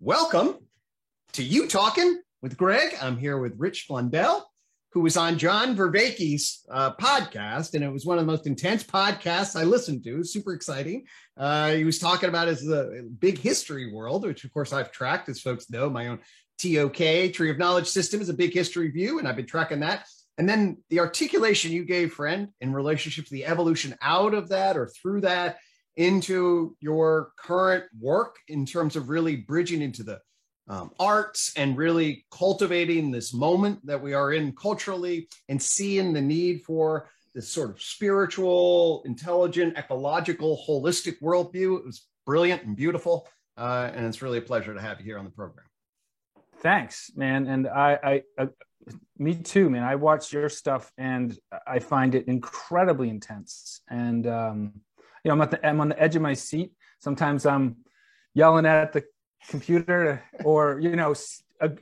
Welcome to UTOKing with Gregg. I'm here with Rich Blundell, who was on John Vervaeke's uh, podcast, and it was one of the most intense podcasts I listened to. Super exciting. Uh, he was talking about his uh, big history world, which of course I've tracked, as folks know. My own TOK Tree of Knowledge system is a big history view, and I've been tracking that. And then the articulation you gave, friend, in relationship to the evolution out of that or through that into your current work in terms of really bridging into the um, arts and really cultivating this moment that we are in culturally and seeing the need for this sort of spiritual, intelligent, ecological, holistic worldview. It was brilliant and beautiful. Uh, and it's really a pleasure to have you here on the program. Thanks, man. And I, I, uh, me too, man. I watch your stuff and I find it incredibly intense. And um, you know, I'm at the I'm on the edge of my seat. Sometimes I'm yelling at the computer or you know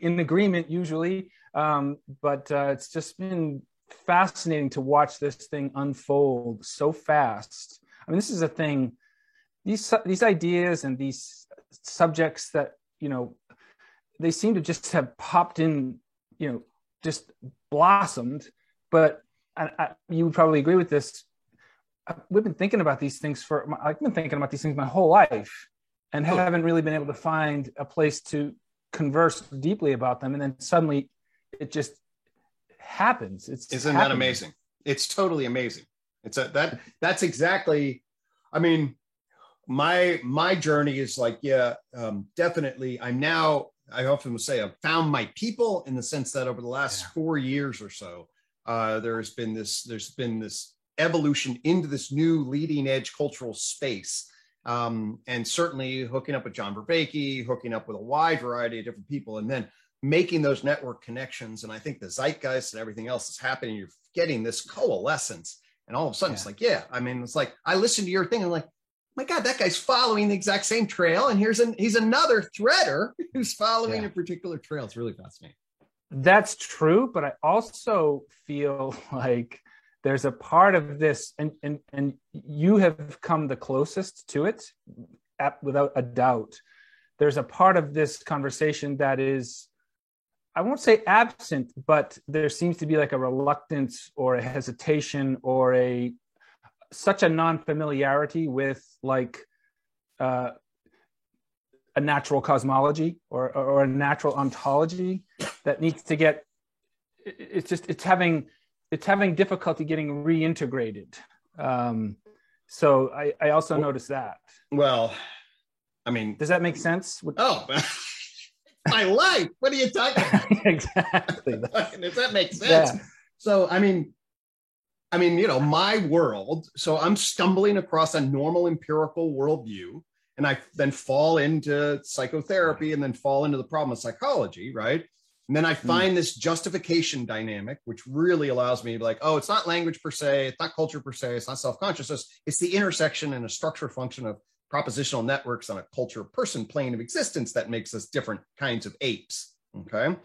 in agreement usually. Um, but uh, it's just been fascinating to watch this thing unfold so fast. I mean, this is a thing. These these ideas and these subjects that you know they seem to just have popped in, you know, just blossomed. But I, I, you would probably agree with this we've been thinking about these things for I've been thinking about these things my whole life and haven't really been able to find a place to converse deeply about them. And then suddenly it just happens. It's isn't happening. that amazing? It's totally amazing. It's a that that's exactly i mean my my journey is like yeah um, definitely i'm now i often will say i've found my people in the sense that over the last yeah. four years or so uh, there's been this there's been this evolution into this new leading edge cultural space. Um, and certainly hooking up with John Vervaeke, hooking up with a wide variety of different people, and then making those network connections. And I think the zeitgeist and everything else is happening. You're getting this coalescence. And all of a sudden, yeah. it's like, yeah, I mean, it's like I listened to your thing. I'm like, my God, that guy's following the exact same trail. And here's an he's another threader who's following yeah. a particular trail. It's really fascinating. That's true, but I also feel like there's a part of this and and and you have come the closest to it without a doubt. There's a part of this conversation that is i won't say absent but there seems to be like a reluctance or a hesitation or a such a non-familiarity with like uh, a natural cosmology or, or a natural ontology that needs to get it's just it's having it's having difficulty getting reintegrated. Um, so I, I also well, noticed that. Well, I mean, does that make sense? Oh, my life. What are you talking about? exactly. does that make sense? Yeah. So, I mean, I mean, you know, my world. So I'm stumbling across a normal empirical worldview, and I then fall into psychotherapy, and then fall into the problem of psychology, right? And then I hmm. find mm. this justification dynamic, which really allows me to be like, oh, it's not language per se, it's not culture per se, it's not self-consciousness, it's the intersection and a structure function of propositional networks on a culture person plane of existence that makes us different kinds of apes. Okay.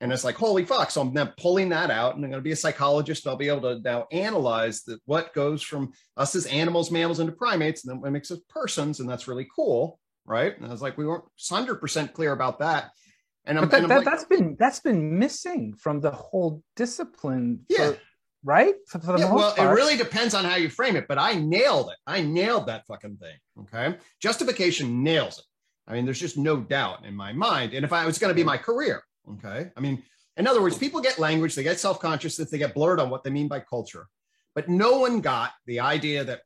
And it's like, holy fuck. So I'm now pulling that out and I'm going to be a psychologist. And I'll be able to now analyze the, what goes from us as animals, mammals into primates, and then what makes us persons. And that's really cool. Right. And I was like, we weren't 100% clear about that. And, I'm, that, that, has been that's been missing from the whole discipline. Yeah. For, right? For, for yeah, well, part. it really depends on how you frame it, but I nailed it. I nailed that fucking thing. Okay. Justification nails it. I mean, there's just no doubt in my mind. And if I was going to be my career, okay. I mean, in other words, people get language, they get self consciousness, they get blurred on what they mean by culture. But no one got the idea that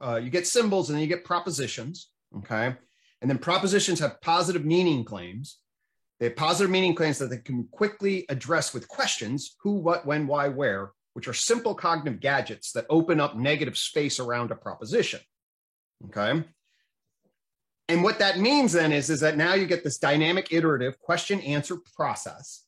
uh, you get symbols and then you get propositions. Okay. And then propositions have positive meaning claims. They have positive meaning claims that they can quickly address with questions who, what, when, why, where, which are simple cognitive gadgets that open up negative space around a proposition. Okay. And what that means then is, is that now you get this dynamic iterative question answer process.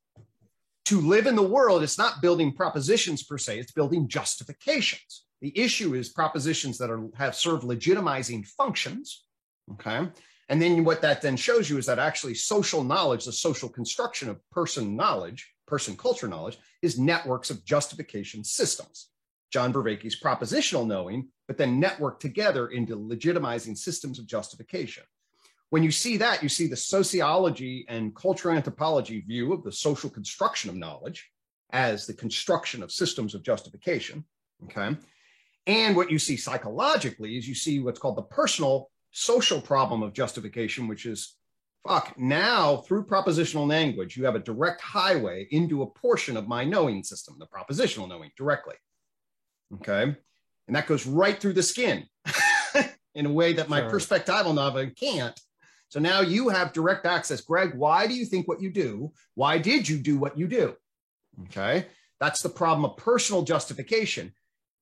To live in the world, it's not building propositions per se, it's building justifications. The issue is propositions that are have served legitimizing functions. Okay. And then what that then shows you is that actually social knowledge, the social construction of person knowledge, person culture knowledge, is networks of justification systems. John Vervaeke's propositional knowing, but then network together into legitimizing systems of justification. when you see that, you see the sociology and cultural anthropology view of the social construction of knowledge as the construction of systems of justification. Okay. And what you see psychologically is you see what's called the personal social problem of justification, which is fuck, now through propositional language, you have a direct highway into a portion of my knowing system, the propositional knowing directly. Okay. And that goes right through the skin in a way that my sure. perspectival novel can't. So now you have direct access. Gregg, why do you think what you do? Why did you do what you do? Okay. That's the problem of personal justification.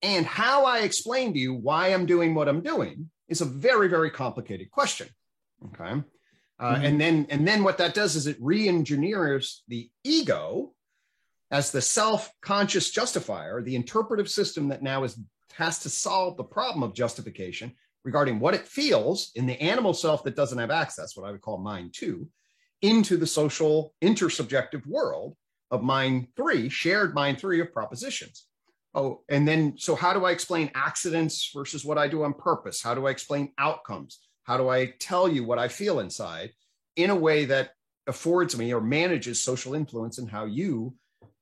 And how I explain to you why I'm doing what I'm doing is a very, very complicated question. Okay. Uh, mm-hmm. And then, and then what that does is it re-engineers the ego as the self-conscious justifier, the interpretive system that now is has to solve the problem of justification regarding what it feels in the animal self that doesn't have access, what I would call mind two, into the social intersubjective world of mind three, shared mind three of propositions. Oh, and then so how do I explain accidents versus what I do on purpose? How do I explain outcomes? How do I tell you what I feel inside in a way that affords me or manages social influence and how you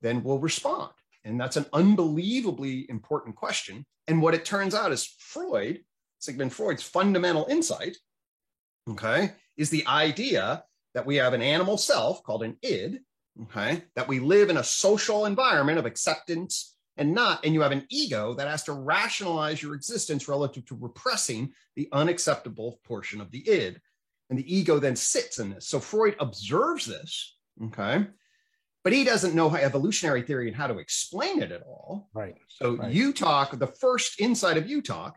then will respond? And that's an unbelievably important question. And what it turns out is Freud, Sigmund Freud's fundamental insight, okay, is the idea that we have an animal self called an id, okay, that we live in a social environment of acceptance and not, and you have an ego that has to rationalize your existence relative to repressing the unacceptable portion of the id. And the ego then sits in this. So Freud observes this, okay, but he doesn't know how evolutionary theory and how to explain it at all. Right. So right. UTOK, the first insight of UTOK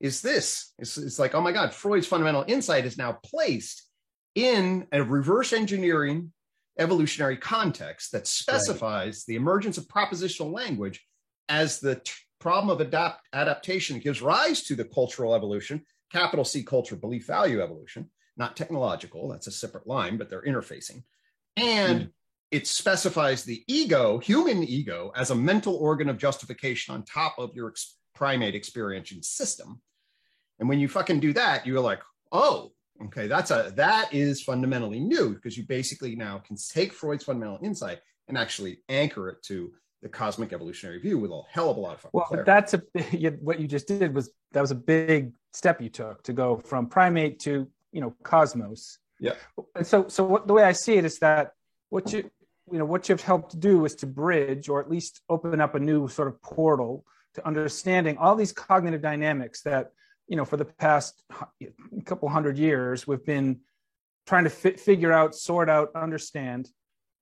is this. It's, it's like, oh my God, Freud's fundamental insight is now placed in a reverse engineering evolutionary context that specifies right. the emergence of propositional language as the t- problem of adapt- adaptation gives rise to the cultural evolution, capital C culture, belief value evolution, not technological, that's a separate line, but they're interfacing. And mm. it specifies the ego, human ego, as a mental organ of justification on top of your ex- primate experiencing system. And when you fucking do that, you're like, oh, Okay, that's a that is fundamentally new because you basically now can take Freud's fundamental insight and actually anchor it to the cosmic evolutionary view with a hell of a lot of fun. well clarity. that's a what you just did was that was a big step you took to go from primate to you know cosmos yeah and so so what, the way i see it is that what you you know what you've helped do is to bridge or at least open up a new sort of portal to understanding all these cognitive dynamics that you know, for the past couple hundred years, we've been trying to fi- figure out, sort out, understand.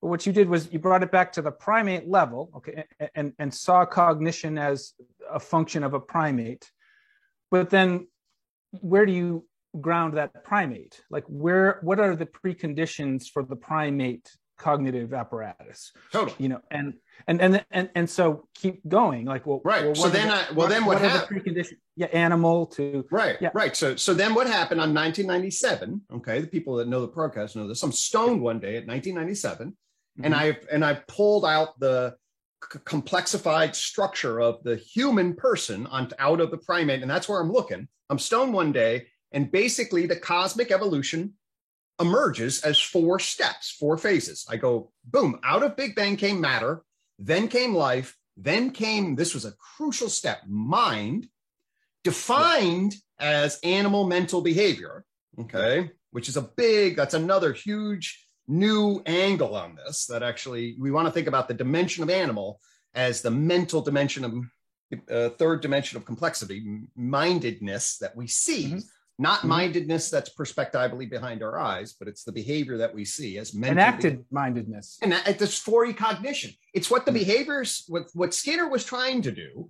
But what you did was you brought it back to the primate level, okay, and, and saw cognition as a function of a primate. But then where do you ground that primate? Like where, what are the preconditions for the primate cognitive apparatus. Totally. You know and and and and, and so keep going. Like well right. well, so then the, i well then what, what happened the precondition yeah animal to right yeah. right. So so then what happened on 1997 okay the people that know the podcast know this i'm stoned one day at 1997 mm-hmm. and I've and i pulled out the c- complexified structure of the human person on out of the primate and that's where i'm looking. I'm stoned one day and basically the cosmic evolution emerges as four steps, four phases. I go, boom, out of Big Bang came matter, then came life, then came, this was a crucial step, mind, defined as animal mental behavior. Okay. Which is a big, that's another huge new angle on this that actually we want to think about the dimension of animal as the mental dimension of uh, third dimension of complexity, mindedness that we see. Mm-hmm not mm-hmm. mindedness that's perspectively behind our eyes, but it's the behavior that we see as mental enacted mindedness. And it's for cognition. It's what the mm-hmm. behaviors, what, what Skinner was trying to do,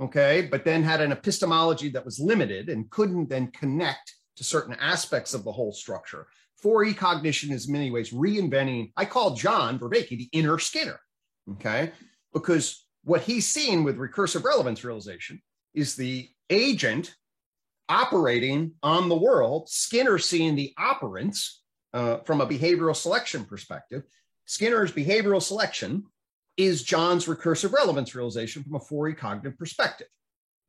okay, but then had an epistemology that was limited and couldn't then connect to certain aspects of the whole structure. 4E cognition is in many ways reinventing, I call John Vervaeke the inner Skinner, okay, because what he's seen with recursive relevance realization is the agent operating on the world. Skinner seeing the operants uh, from a behavioral selection perspective. Skinner's behavioral selection is John's recursive relevance realization from a 4E cognitive perspective.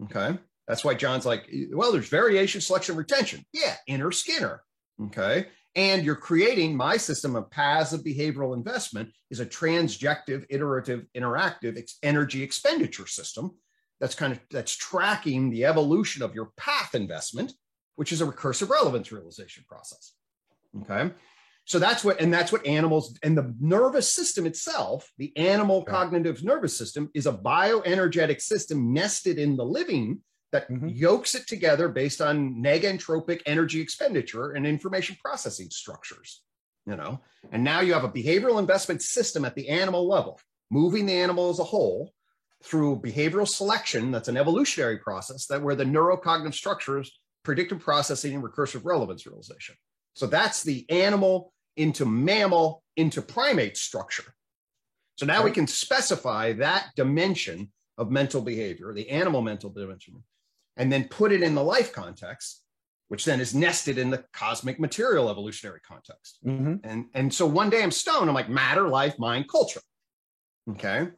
Okay. That's why John's like, well, there's variation, selection, retention. Yeah, inner Skinner. Okay. And you're creating my system of paths of behavioral investment is a transjective, iterative, interactive energy expenditure system that's kind of that's tracking the evolution of your path investment, which is a recursive relevance realization process. Okay. So that's what, and that's what animals and the nervous system itself, the animal cognitive nervous system, is a bioenergetic system nested in the living that mm-hmm. yokes it together based on negentropic energy expenditure and information processing structures. You know, and now you have a behavioral investment system at the animal level, moving the animal as a whole through behavioral selection. That's an evolutionary process that where the neurocognitive structures, predictive processing, and recursive relevance realization. So that's the animal into mammal into primate structure. So now right. we can specify that dimension of mental behavior, the animal mental dimension, and then put it in the life context, which then is nested in the cosmic material evolutionary context. Mm-hmm. And, and so one day I'm stoned, I'm like matter, life, mind, culture. Okay.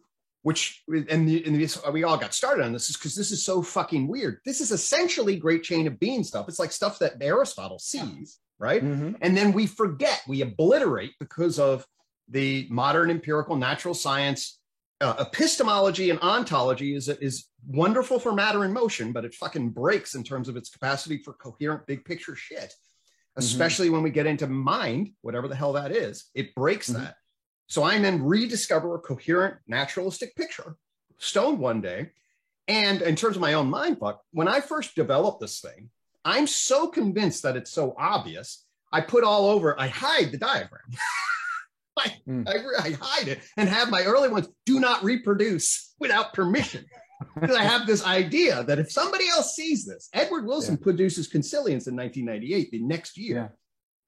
Which, and, the, and this, we all got started on this is because this is so fucking weird. This is essentially great chain of being stuff. It's like stuff that Aristotle sees right? Mm-hmm. And then we forget, we obliterate because of the modern empirical natural science uh, epistemology and ontology is is wonderful for matter in motion, but it fucking breaks in terms of its capacity for coherent big picture shit. Mm-hmm. Especially mm-hmm. when we get into mind, whatever the hell that is, it breaks mm-hmm. that. So I then rediscover a coherent naturalistic picture, stoned one day. And in terms of my own mind fuck, when I first developed this thing, I'm so convinced that it's so obvious. I put all over, I hide the diagram. I, mm. I, I, hide it and have my early ones do not reproduce without permission. because I have this idea that if somebody else sees this, Edward Wilson yeah. produces Consilience in 1998, the next year. Yeah.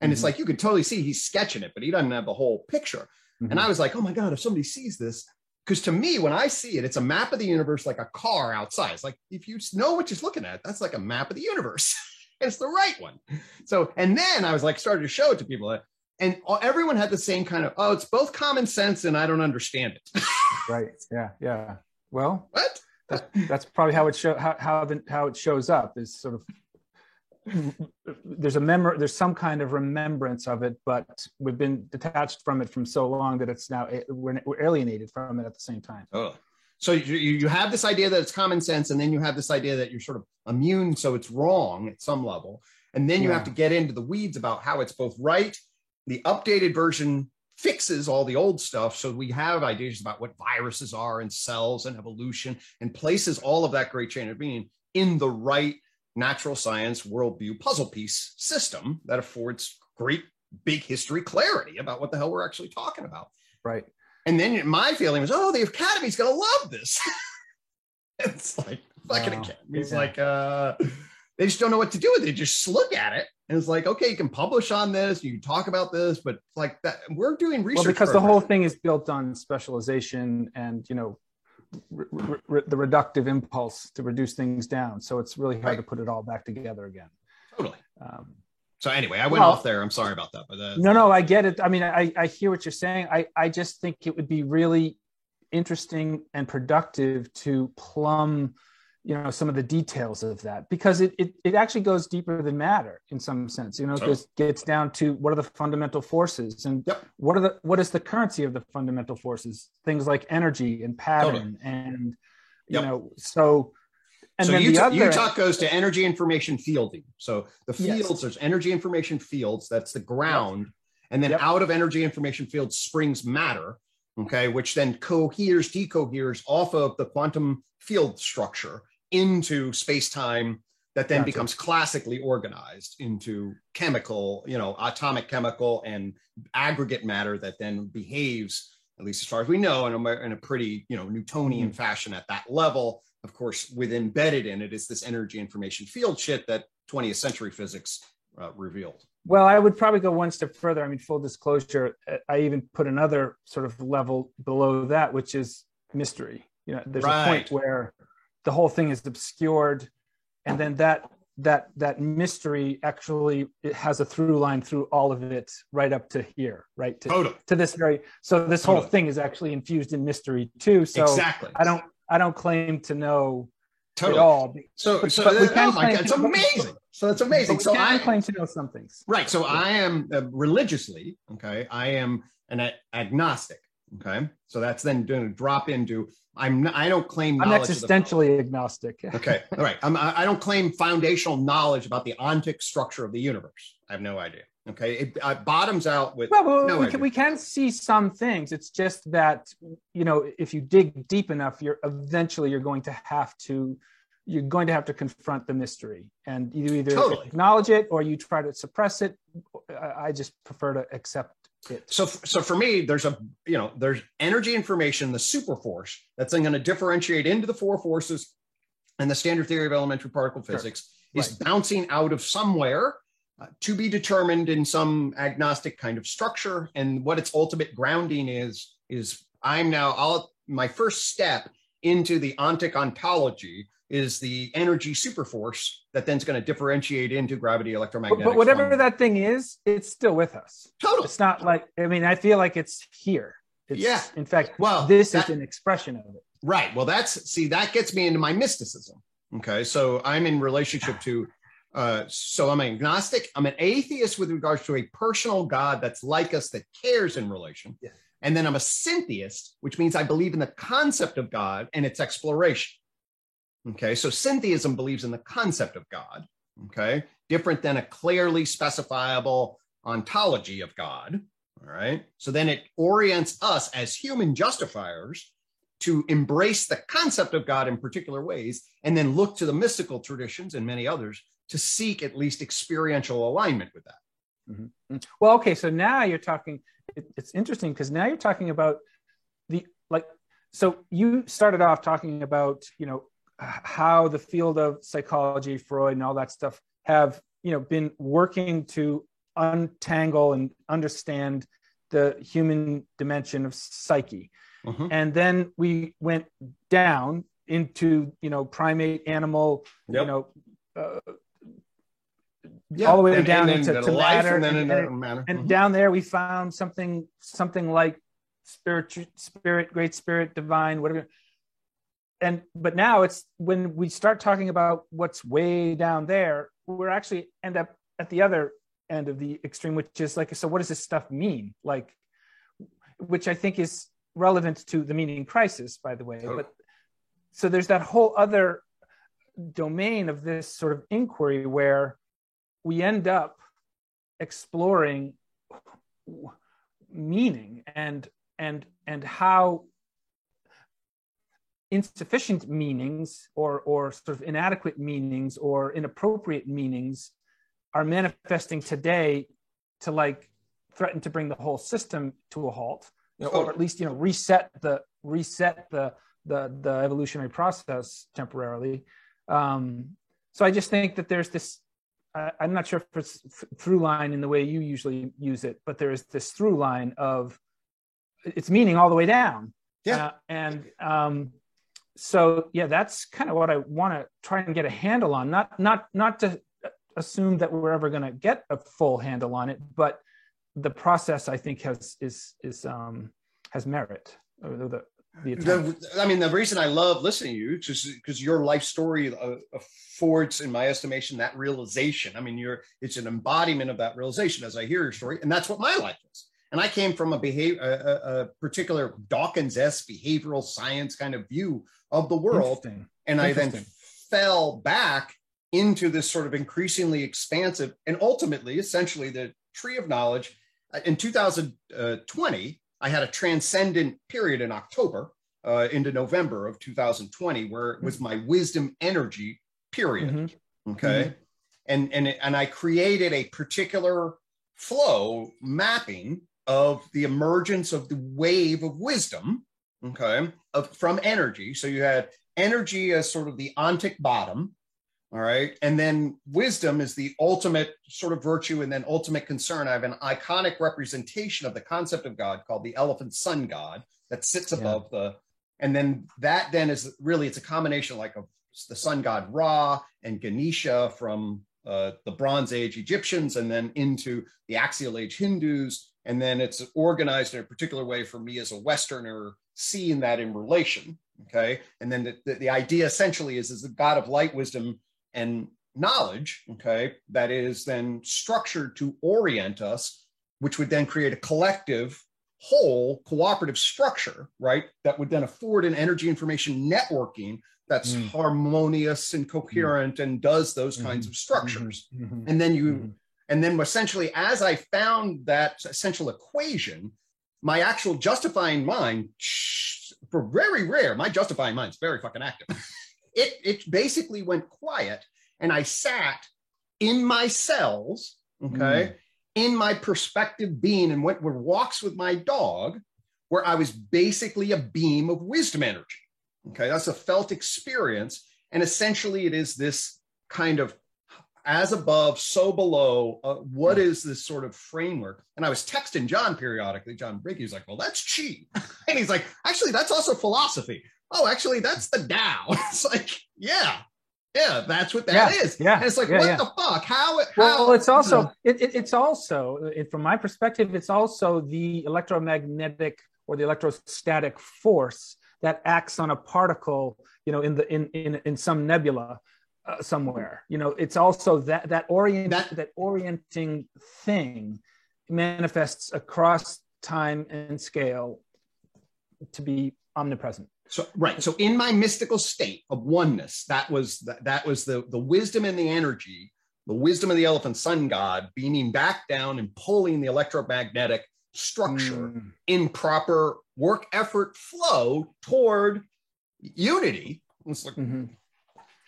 And mm-hmm. it's like you can totally see he's sketching it, but he doesn't have the whole picture. Mm-hmm. And I was like, oh my God, if somebody sees this, because to me, when I see it, it's a map of the universe like a car outside. It's like if you know what you're looking at, that's like a map of the universe. it's the right one. So, and then I was like, started to show it to people, and everyone had the same kind of, oh, it's both common sense and I don't understand it. right. Yeah. Yeah. Well, what? That's, that's probably how it show how how, the, how it shows up is sort of there's a memory there's some kind of remembrance of it but we've been detached from it from so long that it's now we're, we're alienated from it at the same time. Oh. So you, you have this idea that it's common sense and then you have this idea that you're sort of immune so it's wrong at some level. And then you yeah. have to get into the weeds about how it's both right the updated version fixes all the old stuff so we have ideas about what viruses are and cells and evolution and places all of that great chain of being in the right natural science worldview puzzle piece system that affords great big history clarity about what the hell we're actually talking about right and then my feeling was, oh, the Academy's gonna love this. it's like fucking wow. Academy's yeah. like, uh, they just don't know what to do with it. They just look at it and it's like, okay, you can publish on this, you can talk about this, but like that, we're doing research. Well, because the whole thing is built on specialization and you know re- re- the reductive impulse to reduce things down. So it's really hard right. to put it all back together again. Totally. Um, so anyway, I went well, off there. I'm sorry about that. But uh, no, no, I get it. I mean, I, I hear what you're saying. I, I just think it would be really interesting and productive to plumb, you know, some of the details of that because it, it, it actually goes deeper than matter in some sense. You know, it gets down to what are the fundamental forces and yep. what are the what is the currency of the fundamental forces? Things like energy and pattern totally. and you yep. know, so and so UTOK, other... UTOK, goes to energy information fielding. So the fields, yes. there's energy information fields, that's the ground. Yep. And then out of energy information fields springs matter, okay, which then coheres, decoheres off of the quantum field structure into space time that then gotcha. becomes classically organized into chemical, you know, atomic chemical and aggregate matter that then behaves, at least as far as we know, in a, in a pretty, you know, Newtonian mm-hmm. fashion at that level of course, with embedded in it is this energy information field shit that 20th century physics uh, revealed. Well, I would probably go one step further. I mean, full disclosure, I even put another sort of level below that, which is mystery. You know, there's right. a point where the whole thing is obscured, and then that that that mystery actually it has a through line through all of it right up to here right to, totally. to this very so this totally. whole thing is actually infused in mystery too so exactly i don't I don't claim to know totally. all. So, but, so but we can oh my God, it's amazing. So that's amazing. So I claim to know some things. right. So I am uh, religiously okay. I am an a- agnostic. Okay, so that's then going to drop into I'm. Not, I don't claim. I'm knowledge of the- existentially agnostic. okay, all right. I'm, I don't claim foundational knowledge about the ontic structure of the universe. I have no idea. Okay, it uh, bottoms out with Well, well, no we, can, we can see some things. It's just that you know, if you dig deep enough, you're eventually you're going to have to you're going to have to confront the mystery, and you either Totally. acknowledge it or you try to suppress it. I, just prefer to accept it. so so for me there's a you know there's energy information the super force that's then going to differentiate into the four forces and the standard theory of elementary particle Sure. physics is Right. bouncing out of somewhere uh, to be determined in some agnostic kind of structure and what its ultimate grounding is is i'm now i'll my first step into the ontic ontology is the energy superforce that then's going to differentiate into gravity electromagnetic but whatever that thing is, it's still with us. totally It's not like I mean, I feel like it's here. It's, Yeah. In fact, well this that- is an expression of it. Right. Well, that's see, that gets me into my mysticism. Okay. So I'm in relationship to, uh, so I'm agnostic. I'm an atheist with regards to a personal God that's like us, that cares in relation. Yeah. And then I'm a syntheist, which means I believe in the concept of God and its exploration. Okay. So syntheism believes in the concept of God. Okay. Different than a clearly specifiable ontology of God. All right. So then it orients us as human justifiers to embrace the concept of God in particular ways, and then look to the mystical traditions and many others to seek at least experiential alignment with that. Well, okay, so now you're talking. It, it's interesting because now you're talking about the like. So you started off talking about you know how the field of psychology, Freud, and all that stuff have you know been working to untangle and understand the human dimension of psyche, Mhm. and then we went down into you know primate, animal, you know. Uh, Yeah, all the way and- down and into to life, matter and then and- into and- matter. and Mhm. down there we found something something like spirit spirit great spirit divine whatever and but now it's when we start talking about what's way down there we're actually end up at the other end of the extreme which is like so what does this stuff mean like which i think is relevant to the meaning crisis by the way Totally. but so there's that whole other domain of this sort of inquiry where we end up exploring meaning and and and how insufficient meanings or or sort of inadequate meanings or inappropriate meanings are manifesting today to like threaten to bring the whole system to a halt you know, or at least you know reset the reset the the the evolutionary process temporarily. Um so i just think that there's this I, i'm not sure if it's through line in the way you usually use it but there is this through line of it's meaning all the way down Yeah. Uh, and um so yeah that's kind of what i want to try and get a handle on not not not to assume that we're ever going to get a full handle on it but the process i think has is is um has merit the, the. The, I mean, the reason I love listening to you is because your life story uh, affords, in my estimation, that realization. I mean, you're it's an embodiment of that realization as I hear your story, and that's what my life is. And I came from a behavior, a, a, particular Dawkins-esque behavioral science kind of view of the world, and I then fell back into this sort of increasingly expansive and ultimately, essentially, the tree of knowledge. Uh, In 2020, I had a transcendent period in October uh, into November of 2020, where it was my wisdom energy period. Mhm. Okay, and and and I created a particular flow mapping of the emergence of the wave of wisdom. Okay, of from energy. So you had energy as sort of the ontic bottom. All right. And then wisdom is the ultimate sort of virtue and then ultimate concern. I have an iconic representation of the concept of God called the elephant sun god that sits Yeah. above the, and then that then is really, it's a combination like of the sun god Ra and Ganesha from uh, the Bronze Age Egyptians and then into the Axial Age Hindus. And then it's organized in a particular way for me as a Westerner, seeing that in relation. Okay. And then the, the, the idea essentially is, is the God of light, wisdom, and knowledge, okay, that is then structured to orient us, which would then create a collective whole cooperative structure, right? That would then afford an energy information networking that's mm. harmonious and coherent mm. and does those mm-hmm. kinds of structures. Mm-hmm. mm-hmm. And then you, mm-hmm. and then essentially, as I found that essential equation, my actual justifying mind, for very rare, my justifying mind's very fucking active. it it basically went quiet, and I sat in my cells, okay, mm. in my perspective being, and went for walks with my dog, where I was basically a beam of wisdom energy. Okay, that's a felt experience. And essentially, it is this kind of as above, so below. Uh, what is this sort of framework? And I was texting John periodically, John Briggs. He's like, well, that's chi. and he's like, actually, that's also philosophy. Oh, actually, that's the Tao. it's like, yeah, yeah, that's what that yeah, is. Yeah. And it's like, yeah, what yeah. the fuck? How, how? Well, it's also, it, it, it's also, it, from my perspective, it's also the electromagnetic or the electrostatic force that acts on a particle, you know, in the in in in some nebula uh, somewhere. You know, it's also that that orient that, that orienting thing manifests across time and scale to be omnipresent. So right. So in my mystical state of oneness, that was that, that was the the wisdom and the energy, the wisdom of the elephant sun god beaming back down and pulling the electromagnetic structure mm. in proper work effort flow toward unity. It's like, mm-hmm.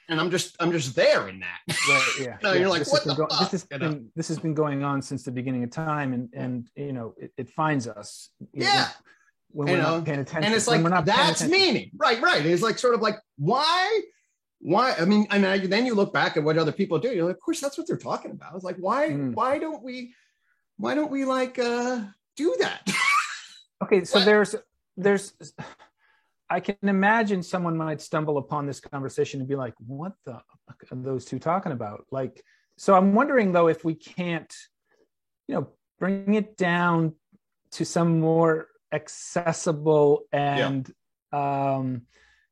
and I'm just I'm just there in that. Right, yeah. no, yeah. You're like, this what the go- this has been this has been going on since the beginning of time, and and you know it, it finds us. Yeah. Know, when we're you know, not paying attention. And it's like that's meaning. Right, right. It's like sort of like why why i mean and I, then you look back at what other people do you're like of course that's what they're talking about it's like why mm. why don't we why don't we like uh do that okay so there's there's I can imagine someone might stumble upon this conversation and be like, what the fuck are those two talking about? Like, so I'm wondering though if we can't, you know, bring it down to some more accessible and yeah. um,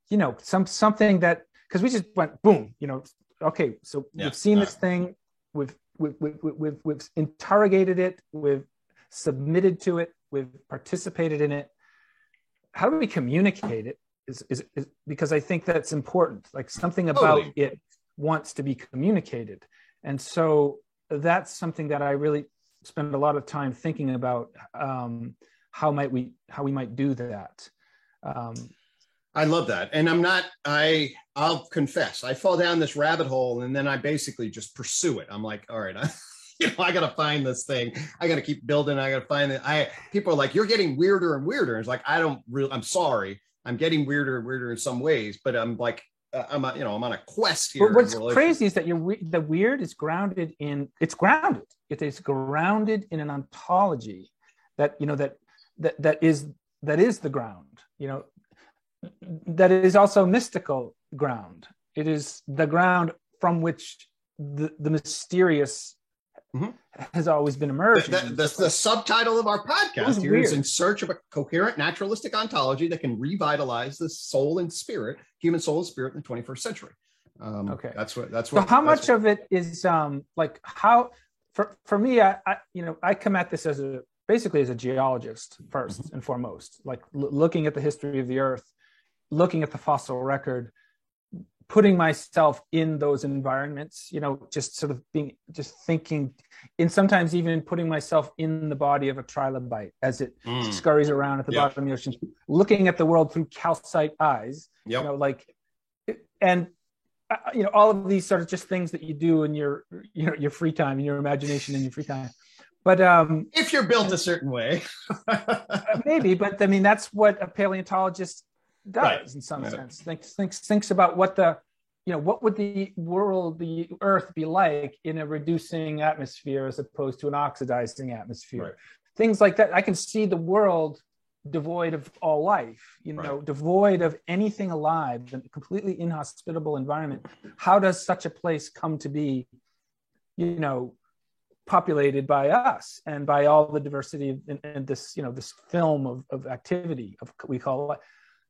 you know, some something that because we just went boom, you know, okay, so yeah. we've seen this thing, we've we've, we've we've we've interrogated it, we've submitted to it, we've participated in it how do we communicate it is, is, is because I think that's important. Like something about totally. it wants to be communicated. And so that's something that I really spend a lot of time thinking about um, how might we how we might do that. Um, I love that. And I'm not, I, I'll confess, I fall down this rabbit hole and then I basically just pursue it. I'm like, all right, I, you know, I gotta find this thing. I gotta keep building. I gotta find it. I people are like, you're getting weirder and weirder. It's like I don't really. I'm sorry. I'm getting weirder and weirder in some ways, but I'm like, uh, I'm a, you know, I'm on a quest here. But what's crazy is that you're the weird is grounded in. It's grounded. It is grounded in an ontology that you know that that that is that is the ground. You know, that is also mystical ground. It is the ground from which the, the mysterious mm-hmm. has always been emerging. The, the, the, the subtitle of our podcast here weird. is In Search of a Coherent Naturalistic Ontology that can revitalize the soul and spirit, human soul and spirit in the 21st century. Um, okay. That's what, that's what. So how much what, of it is um, like how, for, for me, I, I, you know, I come at this as a, basically as a geologist 1st mm-hmm. and foremost, like l- looking at the history of the earth, looking at the fossil record, putting myself in those environments you know just sort of being just thinking and sometimes even putting myself in the body of a trilobite as it mm. scurries around at the yep. bottom of the ocean looking at the world through calcite eyes yep. you know like and uh, you know all of these sort of just things that you do in your you know your free time in your imagination in your free time but um if you're built a certain way maybe but i mean that's what a paleontologist does right. in some right. sense. Thinks thinks thinks about what the you know what would the world, the Earth, be like in a reducing atmosphere as opposed to an oxidizing atmosphere. Right. Things like that. I can see the world devoid of all life, you know, devoid of anything alive, a completely inhospitable environment. How does such a place come to be? You know, populated by us and by all the diversity and, this you know this film of, of activity of we call it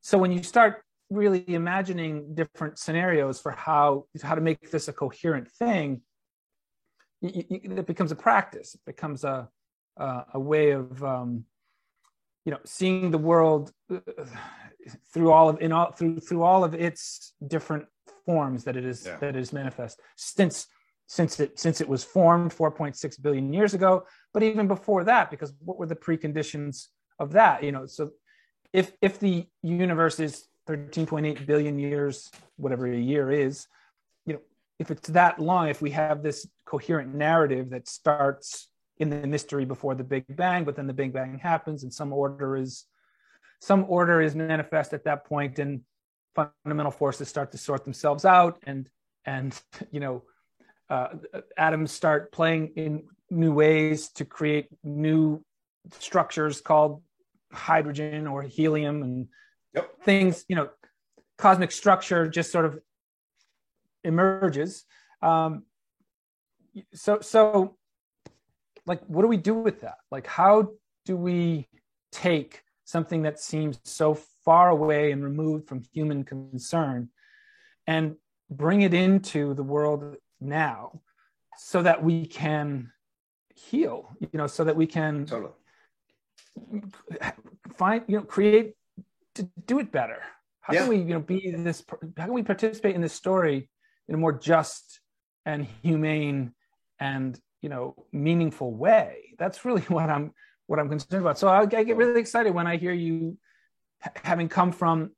so when you start really imagining different scenarios for how how to make this a coherent thing, you, you, it becomes a practice. It becomes a a, a way of um, you know seeing the world uh, through all of in all through through all of its different forms that it is yeah. that it is manifest since since it since it was formed 4.6 billion years ago but even before that because what were the preconditions of that you know? So if if the universe is 13.8 billion years whatever a year is you know if it's that long if we have this coherent narrative that starts in the mystery before the big bang but then the big bang happens and some order is some order is manifest at that point and fundamental forces start to sort themselves out and and you know uh, atoms start playing in new ways to create new structures called hydrogen or helium and yep. things you know cosmic structure just sort of emerges um, so so like what do we do with that like how do we take something that seems so far away and removed from human concern and bring it into the world now so that we can heal you know so that we can totally. find you know create to do it better how yeah. can we you know be this how can we participate in this story in a more just and humane and you know meaningful way that's really what i'm what i'm concerned about so i, I get really excited when i hear you having come from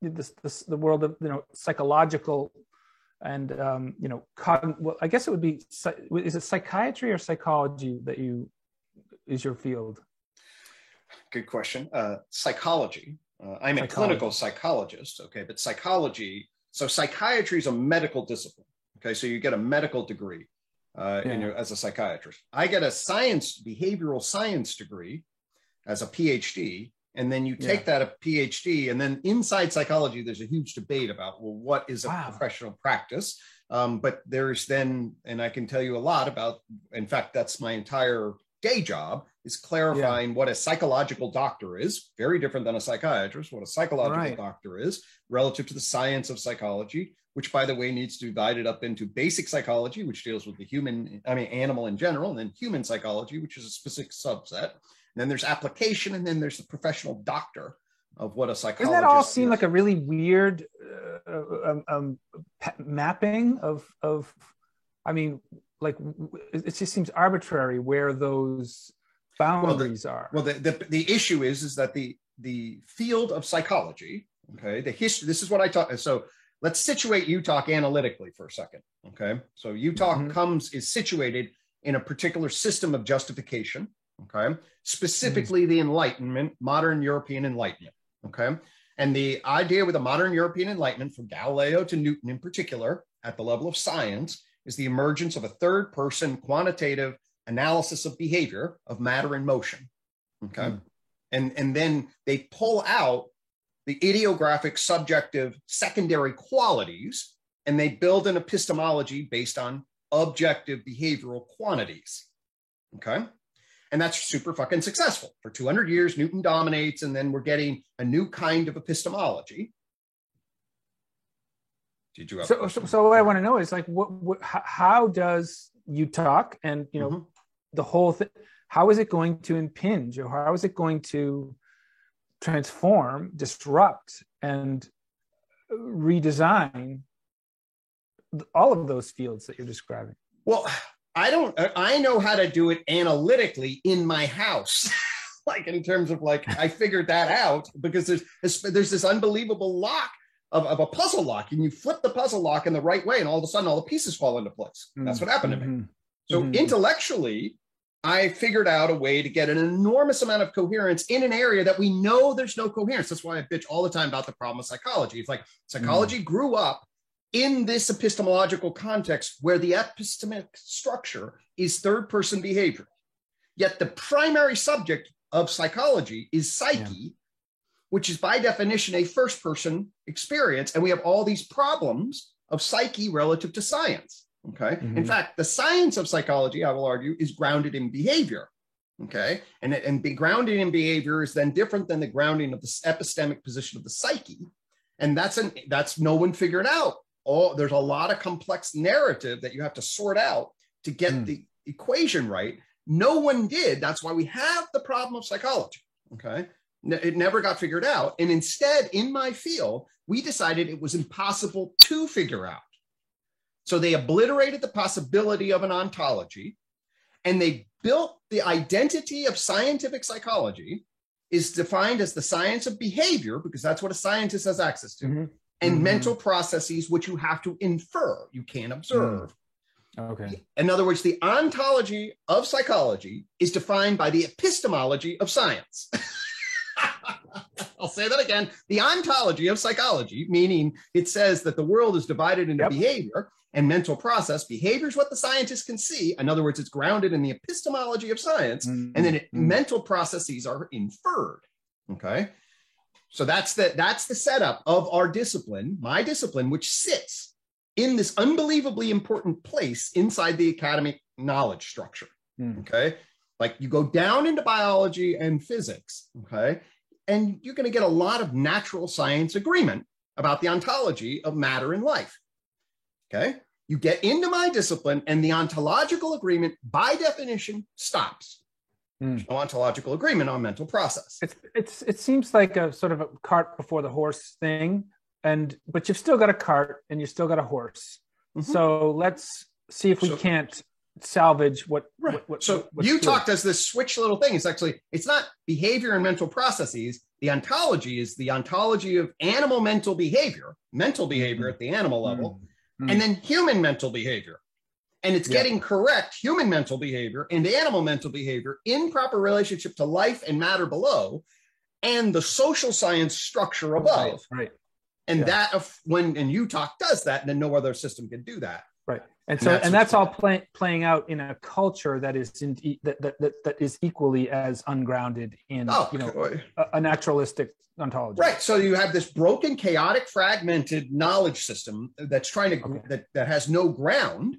this, this, the world of you know psychological and um, you know, cogn- well, I guess it would be is it psychiatry or psychology that you is your field? Good question. Uh, psychology. Uh, I'm psychology. a clinical psychologist. Okay, but psychology. So psychiatry is a medical discipline. Okay, so you get a medical degree uh, yeah. your, as a psychiatrist. I get a science behavioral science degree as a PhD and then you take yeah. that a phd and then inside psychology there's a huge debate about well what is a wow. professional practice um, but there's then and i can tell you a lot about in fact that's my entire day job is clarifying yeah. what a psychological doctor is very different than a psychiatrist what a psychological right. doctor is relative to the science of psychology which by the way needs to divide it up into basic psychology which deals with the human i mean animal in general and then human psychology which is a specific subset then there's application, and then there's the professional doctor of what a psychologist. Doesn't that all seem is. like a really weird uh, um, um, mapping of of? I mean, like it just seems arbitrary where those boundaries well, the, are. Well, the, the the issue is is that the the field of psychology, okay, the history. This is what I talk. So let's situate UTOK analytically for a second. Okay. So UTOK mm-hmm. comes is situated in a particular system of justification okay specifically mm. the enlightenment modern european enlightenment okay and the idea with the modern european enlightenment from galileo to newton in particular at the level of science is the emergence of a third person quantitative analysis of behavior of matter and motion okay mm. and and then they pull out the ideographic, subjective secondary qualities and they build an epistemology based on objective behavioral quantities okay and that's super fucking successful. For 200 years, Newton dominates, and then we're getting a new kind of epistemology. Did you so, so, so, what I want to know is like, what, what how does UTOK and, you know, mm-hmm. the whole thing, how is it going to impinge or how is it going to transform, disrupt, and redesign all of those fields that you're describing? Well, I don't, I know how to do it analytically in my house. like in terms of like, I figured that out because there's, there's this unbelievable lock of, of a puzzle lock and you flip the puzzle lock in the right way and all of a sudden all the pieces fall into place. That's what happened to me. Mm-hmm. So mm-hmm. intellectually, I figured out a way to get an enormous amount of coherence in an area that we know there's no coherence. That's why I bitch all the time about the problem of psychology. It's like psychology mm. grew up in this epistemological context where the epistemic structure is third person behavior. Yet the primary subject of psychology is psyche, yeah. which is by definition a first person experience. And we have all these problems of psyche relative to science. Okay. Mm-hmm. In fact, the science of psychology, I will argue, is grounded in behavior. Okay. And, and be grounded in behavior is then different than the grounding of the epistemic position of the psyche and that's an that's no one figured out. Oh, there's a lot of complex narrative that you have to sort out to get mm. the equation right. No one did. That's why we have the problem of psychology. Okay. It never got figured out. And instead, in my field, we decided it was impossible to figure out. So they obliterated the possibility of an ontology and they built the identity of scientific psychology is defined as the science of behavior because that's what a scientist has access to mm-hmm. And mm-hmm. mental processes which you have to infer you can't observe mm. okay in other words the ontology of psychology is defined by the epistemology of science I'll say that again. The ontology of psychology, meaning it says that the world is divided into yep. behavior and mental process. Behavior is what the scientists can see. In other words, it's grounded in the epistemology of science, mm-hmm. and then it, mm-hmm. mental processes are inferred. Okay. So that's the that's the setup of our discipline, my discipline, which sits in this unbelievably important place inside the academic knowledge structure. Mm. Okay. Like you go down into biology and physics, okay, and you're going to get a lot of natural science agreement about the ontology of matter and life. Okay. You get into my discipline, and the ontological agreement, by definition, stops. Mm. no ontological agreement on mental process. It's, it's, it seems like a sort of a cart before the horse thing. And, but you've still got a cart and you've still got a horse. Mm-hmm. So let's see if we so, can't salvage what, right. what, what so you talked as this switch little thing it's actually it's not behavior and mental processes the ontology is the ontology of animal mental behavior mental behavior mm-hmm. at the animal level mm-hmm. and then human mental behavior and it's yeah. getting correct human mental behavior and animal mental behavior in proper relationship to life and matter below and the social science structure above right, right. and yeah. that when and UTOK does that then no other system can do that Right. And so, and that's, and that's all play, playing out in a culture that is in, that, that, that, that is equally as ungrounded in, oh, you know, a, a, naturalistic ontology. Right. So you have this broken, chaotic, fragmented knowledge system that's trying to, okay. that, that has no ground.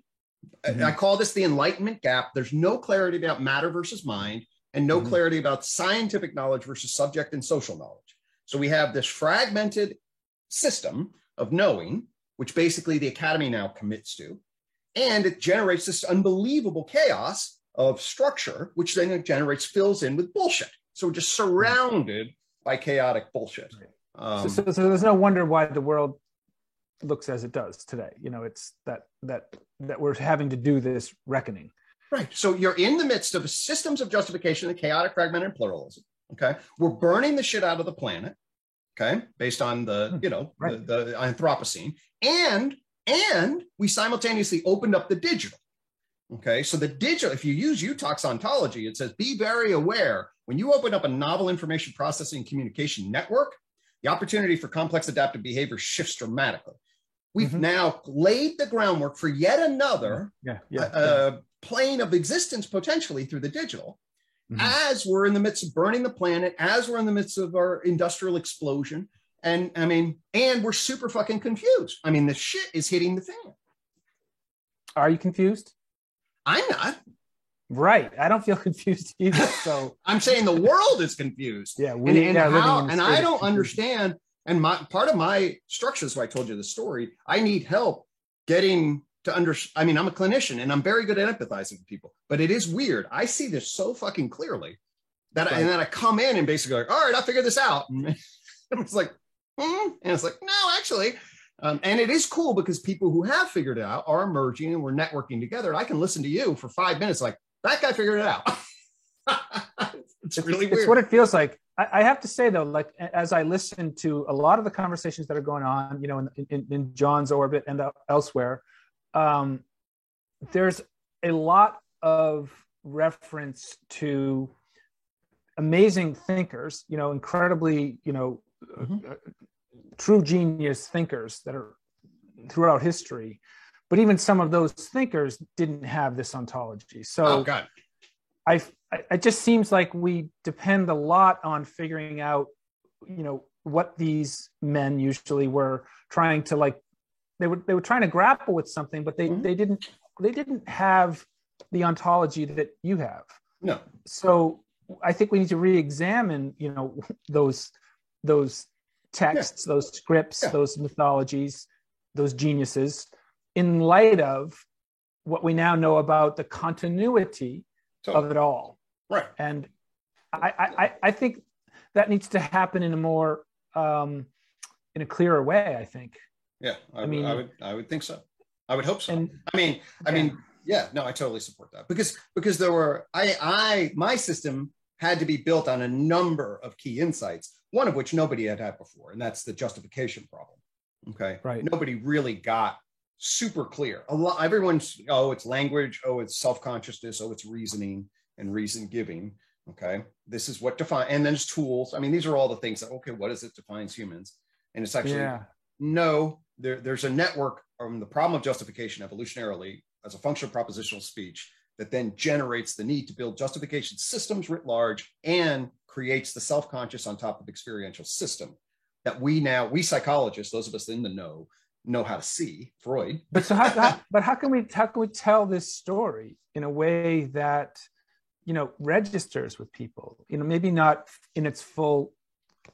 Mm-hmm. I call this the enlightenment gap. There's no clarity about matter versus mind and no mm-hmm. clarity about scientific knowledge versus subject and social knowledge. So we have this fragmented system of knowing which basically the academy now commits to. And it generates this unbelievable chaos of structure, which then it generates, fills in with bullshit. So we're just surrounded by chaotic bullshit. Um, so, so, so there's no wonder why the world looks as it does today. You know, it's that that that we're having to do this reckoning. Right. So you're in the midst of systems of justification, the chaotic, fragmented pluralism. Okay. We're burning the shit out of the planet okay, based on the, hmm. you know, right. the, the Anthropocene. And and we simultaneously opened up the digital. Okay, so the digital, if you use UTOK's ontology, it says be very aware when you open up a novel information processing communication network, the opportunity for complex adaptive behavior shifts dramatically. We've mm-hmm. now laid the groundwork for yet another yeah, yeah, uh, yeah. plane of existence potentially through the digital mm-hmm. as we're in the midst of burning the planet, as we're in the midst of our industrial explosion. And I mean, and we're super fucking confused. I mean, the shit is hitting the fan. Are you confused? I'm not. Right. I don't feel confused either. So I'm saying the world is confused. Yeah. We, and, and, how, and I don't understand. And my part of my structure is why I told you the story. I need help getting to under i mean i'm a clinician and i'm very good at empathizing with people but it is weird i see this so fucking clearly that right. I, and then i come in and basically like all right i figured this out and it's like hmm? and it's like no actually um, and it is cool because people who have figured it out are emerging and we're networking together i can listen to you for five minutes like that guy figured it out it's really it's, weird. It's what it feels like I, have to say though, like as I listen to a lot of the conversations that are going on, you know, in, in, in John's orbit and elsewhere, um, there's a lot of reference to amazing thinkers, you know, incredibly, you know, mm-hmm. uh, true genius thinkers that are throughout history. But even some of those thinkers didn't have this ontology. So oh, God. I, it just seems like we depend a lot on figuring out, you know, what these men usually were trying to like they were they were trying to grapple with something, but they mm-hmm. they didn't they didn't have the ontology that you have. No. So I think we need to re-examine, you know, those those texts, yeah. those scripts, yeah. those mythologies, those geniuses, in light of what we now know about the continuity totally. of it all. Right. And I, I, I think that needs to happen in a more um, in a clearer way. I think. Yeah, I, I mean, I would, I would think so. I would hope so. And, I mean, I mean, yeah, no, I totally support that because because there were I I my system had to be built on a number of key insights, one of which nobody had had before, and that's the justification problem. Okay, right. Nobody really got super clear. A lot, everyone's oh, it's language, oh, it's self consciousness, oh, it's reasoning and reason giving. Okay, this is what define, and then there's tools. I mean, these are all the things that okay, what is it defines humans? And it's actually yeah. no, there, there's a network from the problem of justification evolutionarily as a function of propositional speech that then generates the need to build justification systems writ large and creates the self-conscious on top of experiential system that we now we psychologists those of us in the know know how to see freud but so how, how but how can we how can we tell this story in a way that you know registers with people you know maybe not in its full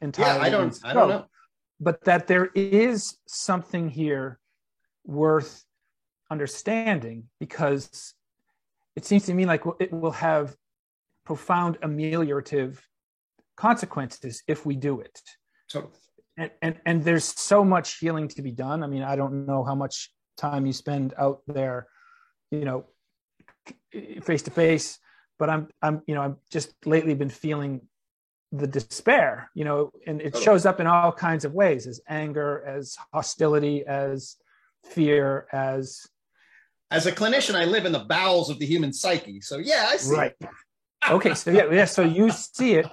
entirety yeah, i don't i don't know but that there is something here worth understanding because it seems to me like it will have profound ameliorative consequences if we do it. Totally. And, and and there's so much healing to be done. I mean, I don't know how much time you spend out there, you know, face to face, but I'm I'm you know I've just lately been feeling the despair, you know, and it shows up in all kinds of ways as anger, as hostility, as fear, as as a clinician, I live in the bowels of the human psyche. So yeah, I see. Right. okay. So yeah, yeah. So you see it.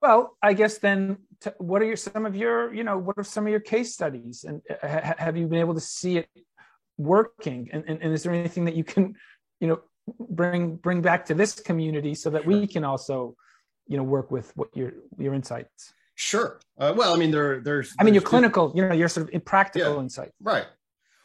Well, I guess then, t- what are your some of your you know what are some of your case studies, and uh, ha- have you been able to see it working? And, and, and is there anything that you can you know bring bring back to this community so that we can also you know work with what your your insights? Sure. Uh, well, I mean, there there's. I mean, your clinical, you know, your sort of practical yeah, insight. Right.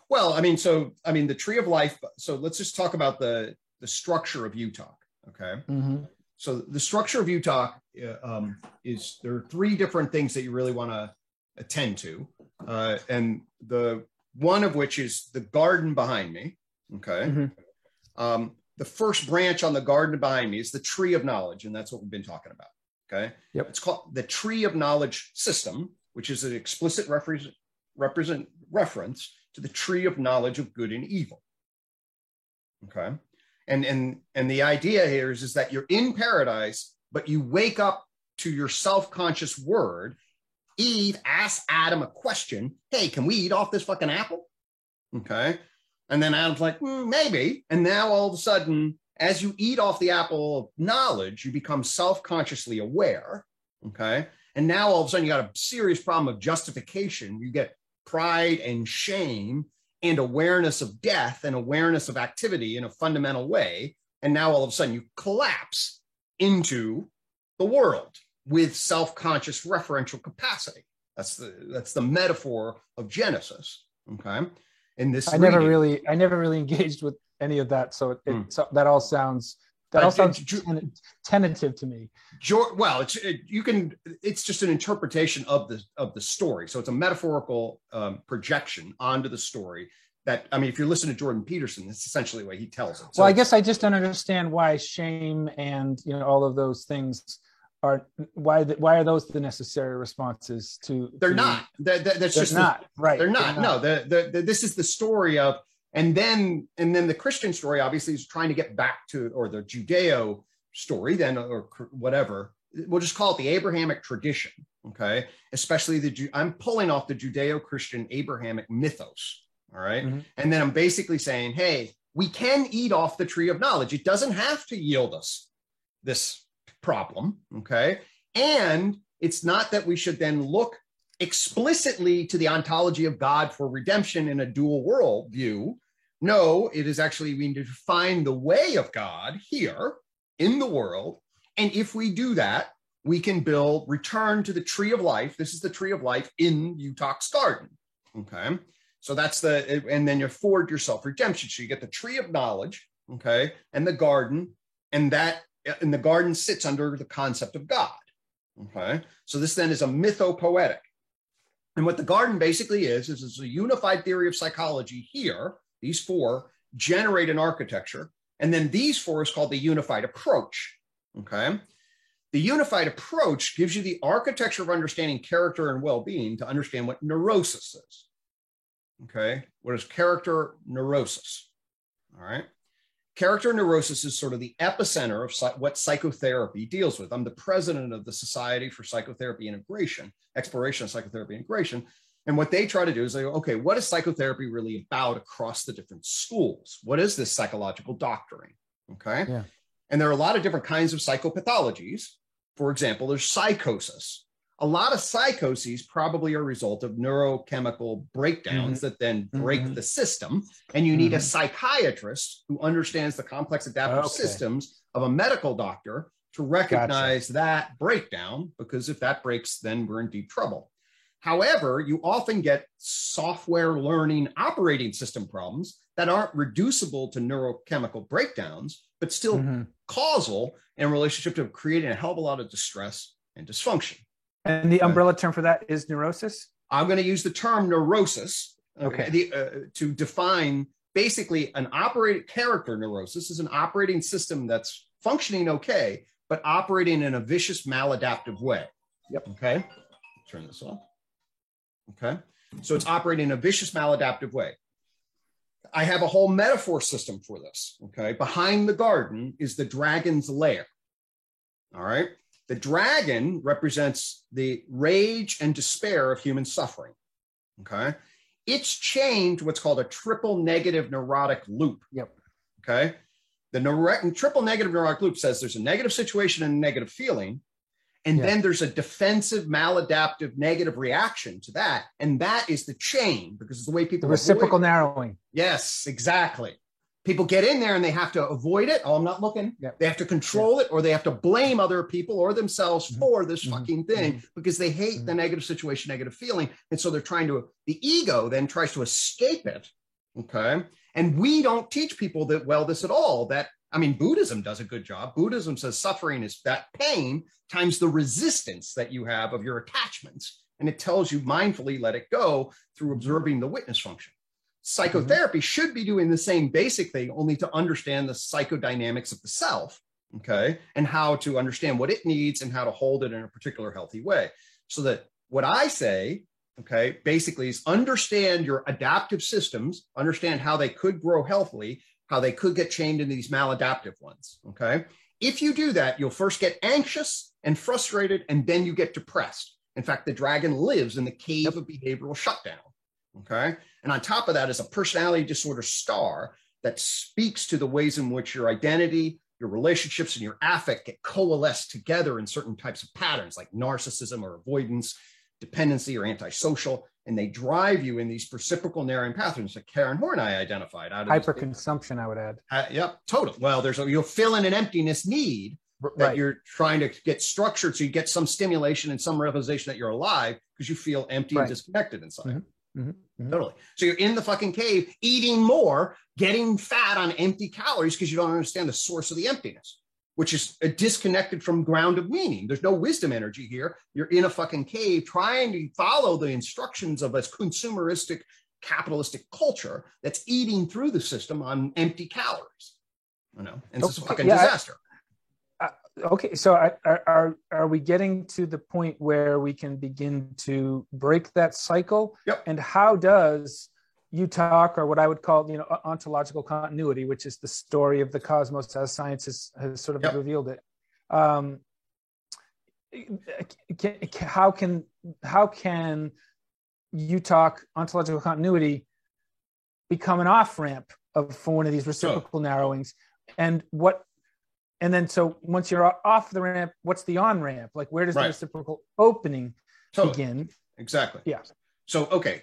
Well, I mean, so I mean, the tree of life. So let's just talk about the the structure of UTOK. Okay. Mm-hmm. So the structure of UTOK uh, um, is there are three different things that you really want to attend to, uh, and the one of which is the garden behind me. Okay. Mm-hmm. Um, the first branch on the garden behind me is the tree of knowledge, and that's what we've been talking about. Okay. Yep. It's called the tree of knowledge system, which is an explicit reference represent reference to the tree of knowledge of good and evil. Okay. And and and the idea here is, is that you're in paradise, but you wake up to your self-conscious word. Eve asks Adam a question. Hey, can we eat off this fucking apple? Okay. And then Adam's like, mm, maybe. And now all of a sudden, as you eat off the apple of knowledge, you become self-consciously aware. Okay. And now all of a sudden you got a serious problem of justification. You get pride and shame and awareness of death and awareness of activity in a fundamental way. And now all of a sudden you collapse into the world with self-conscious referential capacity. That's the that's the metaphor of Genesis. Okay. In this, I reading. never really, I never really engaged with any of that. So, it, mm. so that all sounds that all sounds ten- tentative to me. George, well, it's it, you can. It's just an interpretation of the of the story. So it's a metaphorical um, projection onto the story. That I mean, if you're listening to Jordan Peterson, that's essentially what he tells it. So well, I guess I just don't understand why shame and you know all of those things are why the, why are those the necessary responses to? They're to, not. They're, they're, that's they're just not the, right. They're not. They're not. No. The, the, this is the story of and then and then the christian story obviously is trying to get back to or the judeo story then or whatever we'll just call it the abrahamic tradition okay especially the i'm pulling off the judeo-christian abrahamic mythos all right? mm-hmm. and then i'm basically saying hey we can eat off the tree of knowledge it doesn't have to yield us this problem okay and it's not that we should then look explicitly to the ontology of God for redemption in a dual world view. No, it is actually we need to find the way of God here in the world. And if we do that, we can build, return to the tree of life. This is the tree of life in UTOK's garden. Okay. So that's the, and then you afford yourself redemption. So you get the tree of knowledge, okay, and the garden, and that, Uh, and the garden sits under the concept of God. Okay. So this then is a mythopoetic And what the garden basically is, is it's a unified theory of psychology here. These four generate an architecture. And then these four is called the unified approach. Okay. The unified approach gives you the architecture of understanding character and well being to understand what neurosis is. Okay. What is character neurosis? All right. Character neurosis is sort of the epicenter of what psychotherapy deals with. I'm the president of the Society for Psychotherapy Integration, Exploration of Psychotherapy Integration. And what they try to do is they go, okay, what is psychotherapy really about across the different schools? What is this psychological doctoring? Okay. Yeah. And there are a lot of different kinds of psychopathologies. For example, there's psychosis, a lot of psychoses probably are a result of neurochemical breakdowns mm-hmm. that then break mm-hmm. the system. And you need mm-hmm. a psychiatrist who understands the complex adaptive okay. systems of a medical doctor to recognize gotcha. that breakdown, because if that breaks, then we're in deep trouble. However, you often get software learning operating system problems that aren't reducible to neurochemical breakdowns, but still mm-hmm. causal in relationship to creating a hell of a lot of distress and dysfunction. And the umbrella term for that is neurosis? I'm going to use the term neurosis okay. The, uh, to define basically an operating character neurosis is an operating system that's functioning okay, but operating in a vicious maladaptive way. Yep. Okay. Turn this off. Okay. So it's operating in a vicious maladaptive way. I have a whole metaphor system for this. Okay. Behind the garden is the dragon's lair. All right. The dragon represents the rage and despair of human suffering. Okay. It's chained to what's called a triple negative neurotic loop. Yep. Okay. The neuro- triple negative neurotic loop says there's a negative situation and a negative feeling. And then there's a defensive, maladaptive, negative reaction to that. And that is the chain because it's the way people the reciprocal avoid. narrowing. Yes, exactly people get in there and they have to avoid it. Oh, I'm not looking. Yep. They have to control yep. it or they have to blame other people or themselves mm-hmm. for this mm-hmm. fucking thing mm-hmm. because they hate the mm-hmm. negative situation, negative feeling. And so they're trying to, the ego then tries to escape it. Okay. And we don't teach people that, well, this at all. That, I mean, Buddhism does a good job. Buddhism says suffering is that pain times the resistance that you have of your attachments. And it tells you mindfully let it go through observing the witness function. Psychotherapy mm-hmm. should be doing the same basic thing, only to understand the psychodynamics of the self, okay, and how to understand what it needs and how to hold it in a particular healthy way. So that what I say, okay, basically is understand your adaptive systems, understand how they could grow healthily, how they could get chained into these maladaptive ones, okay? If you do that, you'll first get anxious and frustrated, and then you get depressed. In fact, the dragon lives in the cave yep. of behavioral shutdown. Okay. And on top of that is a personality disorder star that speaks to the ways in which your identity, your relationships, and your affect get coalesced together in certain types of patterns like narcissism or avoidance, dependency, or antisocial. And they drive you in these reciprocal narrowing patterns that Karen Horney identified. Out of Hyperconsumption, I would add. Uh, yep, totally. Well, there's a, you'll fill in an emptiness need that right. you're trying to get structured so you get some stimulation and some realization that you're alive because you feel empty right. and disconnected inside. Mm-hmm. Mm-hmm. Mm-hmm. Totally. So you're in the fucking cave eating more, getting fat on empty calories because you don't understand the source of the emptiness, which is disconnected from ground of meaning. There's no wisdom energy here. You're in a fucking cave trying to follow the instructions of a consumeristic capitalistic culture that's eating through the system on empty calories. You know, and it's a fucking yeah, disaster. Okay so are, are are we getting to the point where we can begin to break that cycle yep. and how does UTOK or what i would call you know ontological continuity which is the story of the cosmos as science has, has sort of yep. revealed it um, can, how can how can UTOK ontological continuity become an off ramp of for one of these reciprocal narrowings and what and then so once you're off the ramp what's the on ramp like where does right. the reciprocal opening totally. begin exactly yeah so okay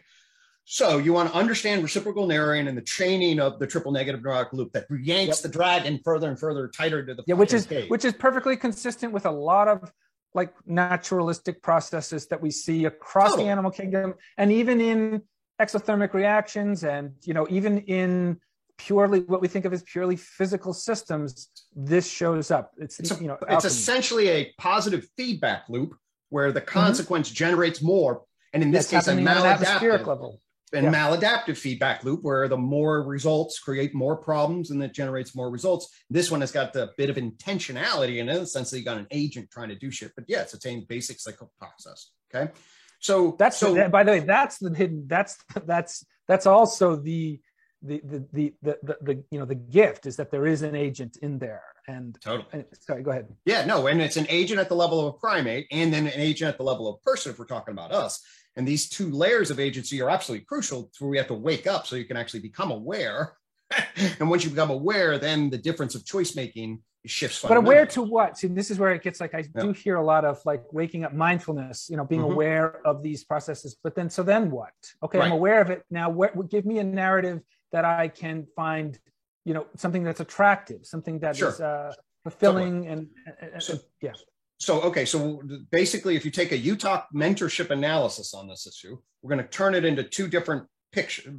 so you want to understand reciprocal narrowing and the chaining of the triple negative neurotic loop that yanks yep. the dragon further and further tighter to the yeah which is cave. which is perfectly consistent with a lot of like naturalistic processes that we see across totally. the animal kingdom and even in exothermic reactions and you know even in purely what we think of as purely physical systems, this shows up. It's, it's a, you know, it's essentially a positive feedback loop where the mm-hmm. consequence mm-hmm. generates more. And in this That's case, a happening at an atmospheric maladaptive level. and Yeah. maladaptive feedback loop where the more results create more problems and it generates more results. This one has got the bit of intentionality in it, in the sense that you got an agent trying to do shit. But yeah, it's the same basic cycle process. Okay. So That's so by the way, that's the hidden. That's that's that's also the the the the the, the, you know the gift is that there is an agent in there. And, totally. and sorry, go ahead. Yeah, no, and it's an agent at the level of a primate and then an agent at the level of person if we're talking about us. And these two layers of agency are absolutely crucial to where we have to wake up so you can actually become aware. and once you become aware, then the difference of choice making shifts. But aware to what? See, this is where it gets like I do hear a lot of like waking up mindfulness, you know, being Mhm. aware of these processes. But then, so then what? Okay, I'm aware of it now. What? Give me a narrative that I can find, you know, something that's attractive, something that is Sure. uh, fulfilling, and, and- and- So- yeah. So, okay, so basically, if you take a UTOK mentorship analysis on this issue, we're going to turn it into two different picture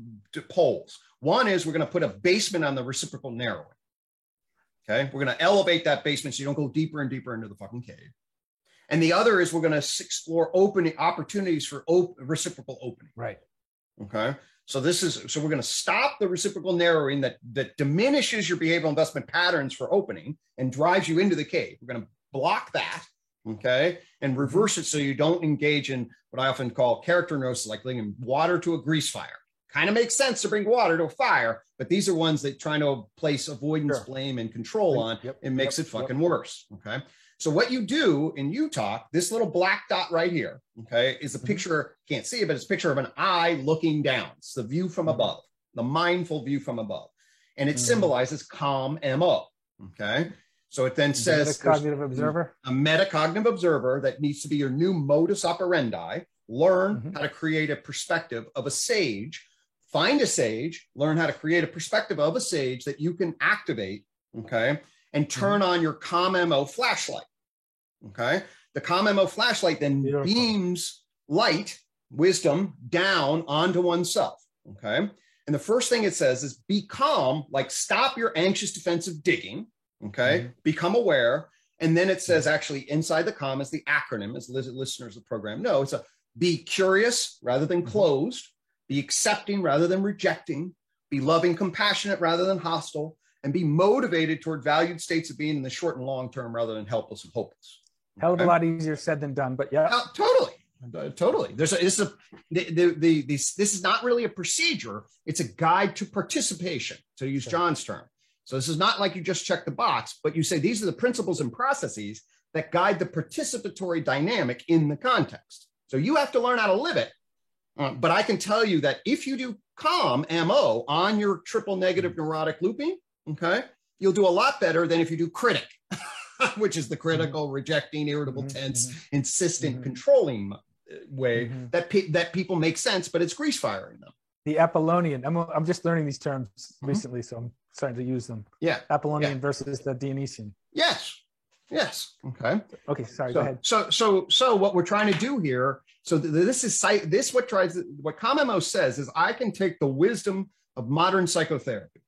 poles. One is we're going to put a basement on the reciprocal narrowing. Okay, we're going to elevate that basement so you don't go deeper and deeper into the fucking cave. And the other is we're going to explore opening opportunities for op- reciprocal opening. Right. Okay. So this is so we're going to stop the reciprocal narrowing that that diminishes your behavioral investment patterns for opening and drives you into the cave. We're going to block that. Okay. And mm-hmm. reverse it so you don't engage in what I often call character neurosis, like bringing water to a grease fire. Kind of makes sense to bring water to a fire, but these are ones that trying to place avoidance, Sure. blame, and control on. Yep, It makes yep, it fucking worse. Okay. So what you do in UTOK, this little black dot right here, okay, is a Mhm. picture, can't see it, but it's a picture of an eye looking down. It's the view from Mhm. above, the mindful view from above. And it Mhm. symbolizes calm MO. Okay. So it then says it a cognitive observer. a metacognitive observer that needs to be your new modus operandi. Learn Mhm. how to create a perspective of a sage. Find a sage, learn how to create a perspective of a sage that you can activate. Okay. And mm-hmm. turn on your CALM MO flashlight. Okay. The CALM MO flashlight then Beautiful. beams light, wisdom down onto oneself. Okay. And the first thing it says is be calm, like stop your anxious defensive digging. Okay. Mm-hmm. Become aware. And then it says mm-hmm. actually inside the com is the acronym, as listeners of the program know. It's a be curious rather than Mhm. closed, be accepting rather than rejecting, be loving, compassionate rather than hostile, and be motivated toward valued states of being in the short and long term rather than helpless and hopeless. Hell of a lot easier said than done, but yeah. Uh, totally. Uh, totally. There's a, it's a the, the, the, this, this is not really a procedure. It's a guide to participation, to use. John's term. So this is not like you just check the box, but you say these are the principles and processes that guide the participatory dynamic in the context. So you have to learn how to live it. Uh, but I can tell you that if you do calm MO on your triple negative neurotic looping, okay, you'll do a lot better than if you do critic, which is the critical, rejecting, irritable, Mhm, tense, mhm. insistent, controlling uh, way that pe- that people make sense, but it's grease firing them. The Apollonian. I'm, I'm just learning these terms Mhm. recently, so I'm starting to use them. Yeah. Apollonian versus the Dionysian. Yes. Yes. Okay. Okay, sorry, go So, ahead. so, so, so what we're trying to do here. So th- this is site. This what tries what CALM MO says is I can take the wisdom of modern psychotherapy.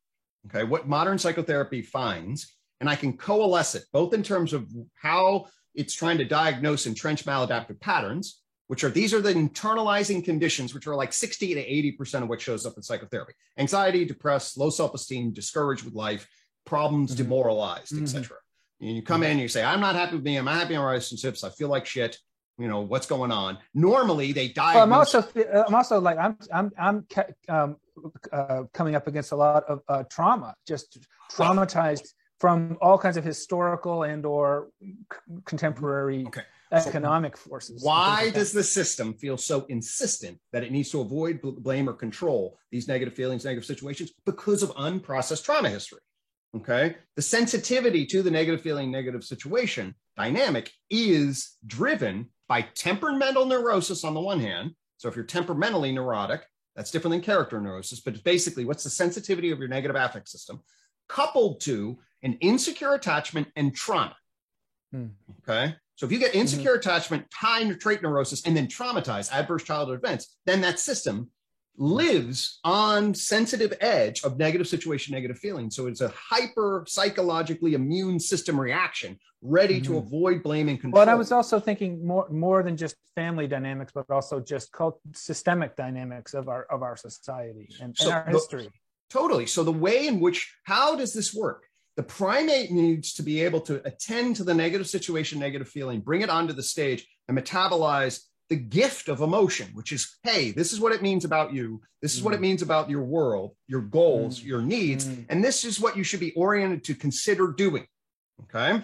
Okay, what modern psychotherapy finds, and I can coalesce it both in terms of how it's trying to diagnose entrenched maladaptive patterns, which are these are the internalizing conditions, which are like 60 to 80% of what shows up in psychotherapy anxiety, depressed, low self esteem, discouraged with life, problems, Mhm. demoralized, Mhm. etc. And you come in and you say, I'm not happy with me, I'm not happy in my relationships, I feel like shit. You know, what's going on? Normally they die Well, I'm also I'm also like I'm I'm I'm um, uh, coming up against a lot of uh, trauma, just traumatized from all kinds of historical and or c- contemporary Okay. economic forces. Why like does the system feel so insistent that it needs to avoid bl- blame or control these negative feelings, negative situations? Because of unprocessed trauma history. Okay. The sensitivity to the negative feeling, negative situation dynamic is driven by temperamental neurosis on the one hand. So if you're temperamentally neurotic, that's different than character neurosis, but basically what's the sensitivity of your negative affect system coupled to an insecure attachment and trauma. Hmm. Okay. So if you get insecure attachment, high trait neurosis, and then traumatized adverse childhood events, then that system lives on sensitive edge of negative situation, negative feeling. So it's a hyper psychologically immune system reaction, ready mm-hmm. to avoid blame and control. But I was also thinking more more than just family dynamics, but also just cult- systemic dynamics of our of our society and, so, and our history. Totally. So the way in which how does this work? The primate needs to be able to attend to the negative situation, negative feeling, bring it onto the stage, and metabolize the gift of emotion, which is, hey, this is what it means about you. This is mm. what it mm. means about your world, your goals, mm. your needs. Mm. And this is what you should be oriented to consider doing. Okay.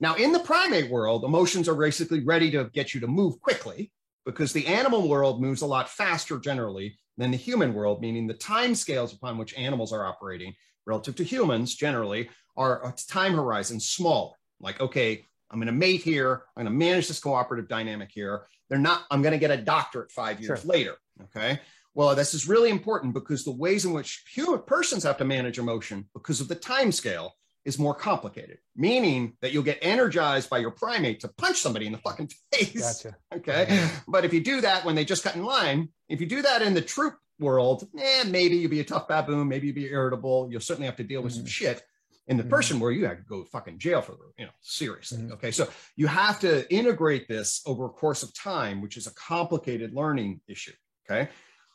Now, in the primate world, emotions are basically ready to get you to move quickly because the animal world moves a lot faster generally than the human world, meaning the time scales upon which animals are operating relative to humans generally are a time horizon small. Like, okay, I'm going to mate here. I'm going to manage this cooperative dynamic here. They're not, I'm going to get a doctorate five years sure. later. Okay. Well, this is really important because the ways in which human persons have to manage emotion because of the time scale is more complicated, meaning that you'll get energized by your primate to punch somebody in the fucking face. Gotcha. Okay. But if you do that when they just cut in line, if you do that in the troop world, eh, maybe you'll be a tough baboon, maybe you'll be irritable. You'll certainly have to deal with mm-hmm. some shit in the mm-hmm. person where you had to go fucking jail for you know seriously mm-hmm. okay so you have to integrate this over a course of time which is a complicated learning issue okay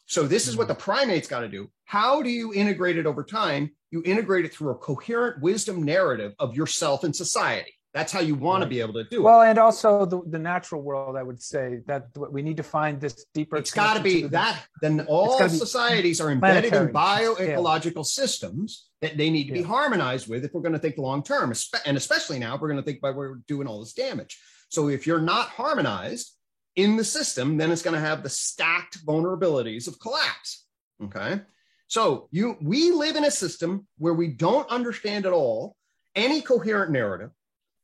so this is what mm-hmm. the primates got to do how do you integrate it over time you integrate it through a coherent wisdom narrative of yourself and society that's how you want right. to be able to do well, it. Well, and also the, the natural world, I would say that we need to find this deeper. It's got to be that. Then all societies are embedded in bioecological yeah. systems that they need to yeah. be harmonized with if we're going to think long term, and especially now if we're going to think about where we're doing all this damage. So if you're not harmonized in the system, then it's going to have the stacked vulnerabilities of collapse. Okay. So you we live in a system where we don't understand at all any coherent narrative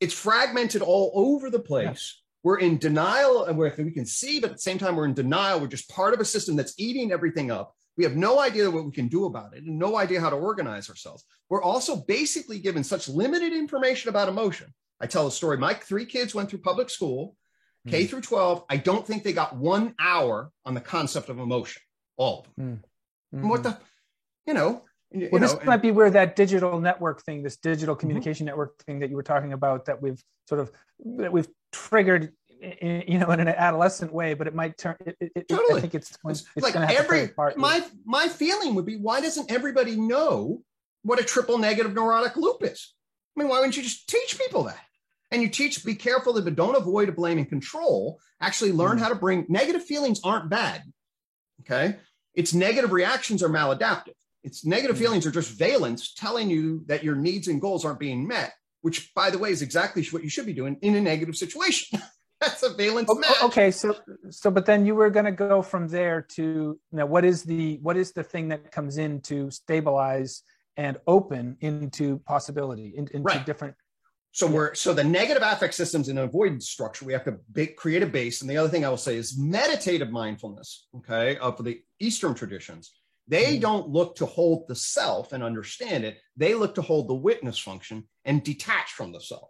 it's fragmented all over the place. Yeah. We're in denial, and we can see, but at the same time, we're in denial. We're just part of a system that's eating everything up. We have no idea what we can do about it and no idea how to organize ourselves. We're also basically given such limited information about emotion. I tell a story. My three kids went through public school, mm. K through 12. I don't think they got one hour on the concept of emotion, all of them. Mm. Mm-hmm. What the, you know, well, know, this might be where that digital network thing, this digital mm-hmm. communication mm-hmm. network thing that you were talking about, that we've sort of that we've triggered, in, you know, in an adolescent way, but it might turn. It, it, totally. I think it's, it's like every my my feeling would be, why doesn't everybody know what a triple negative neurotic loop is? I mean, why wouldn't you just teach people that? And you teach, be careful but don't avoid a blame and control. Actually, learn mm-hmm. how to bring negative feelings aren't bad. Okay, it's negative reactions are maladaptive. It's negative hmm. feelings are just valence telling you that your needs and goals aren't being met, which, by the way, is exactly what you should be doing in a negative situation. That's a valence okay, match. Okay, so so but then you were going to go from there to now what is the what is the thing that comes in to stabilize and open into possibility in, into right. different so we're so the negative affect systems in avoidance structure we have to create a base and the other thing i will say is meditative mindfulness okay of the eastern traditions they mm. don't look to hold the self and understand it. They look to hold the witness function and detach from the self.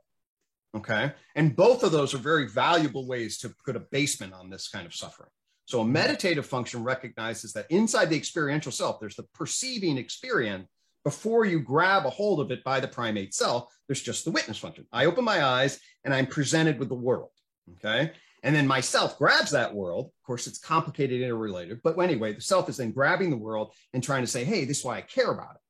Okay. And both of those are very valuable ways to put a basement on this kind of suffering. So a meditative function recognizes that inside the experiential self, there's the perceiving experience. Before you grab a hold of it by the primate self, there's just the witness function. I open my eyes and I'm presented with the world. Okay. And then myself grabs that world. Of course, it's complicated, interrelated. But anyway, the self is then grabbing the world and trying to say, hey, this is why I care about it.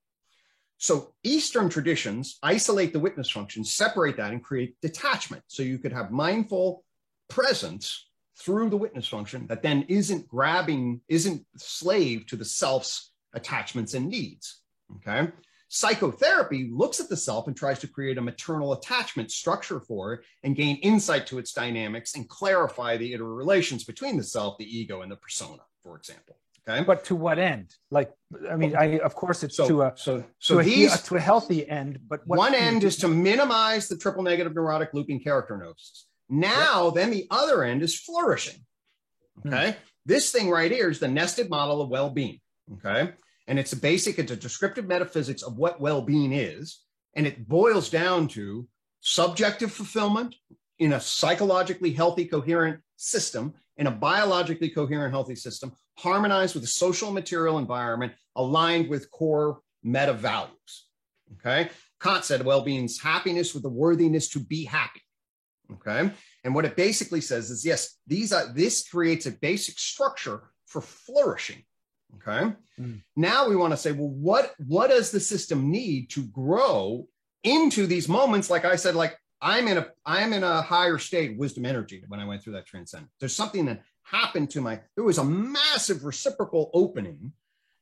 So Eastern traditions isolate the witness function, separate that, and create detachment. So you could have mindful presence through the witness function that then isn't grabbing, isn't slave to the self's attachments and needs. Okay. Psychotherapy looks at the self and tries to create a maternal attachment structure for it and gain insight to its dynamics and clarify the interrelations between the self, the ego, and the persona, for example. Okay. But to what end? Like, I mean, I of course it's so, to a so so to, these, a, to a healthy end, but one end is to minimize the triple negative neurotic looping character gnosis. Now, yep. then the other end is flourishing. Okay. Hmm. This thing right here is the nested model of well-being. Okay. And it's a basic, it's a descriptive metaphysics of what well being is. And it boils down to subjective fulfillment in a psychologically healthy, coherent system in a biologically coherent, healthy system, harmonized with a social material environment, aligned with core meta values. Okay. Kant said well being's happiness with the worthiness to be happy. Okay. And what it basically says is yes, these are this creates a basic structure for flourishing. Okay. Mm. Now we want to say, well, what what does the system need to grow into these moments? Like I said, like I'm in a I'm in a higher state wisdom energy when I went through that transcend. There's something that happened to my there was a massive reciprocal opening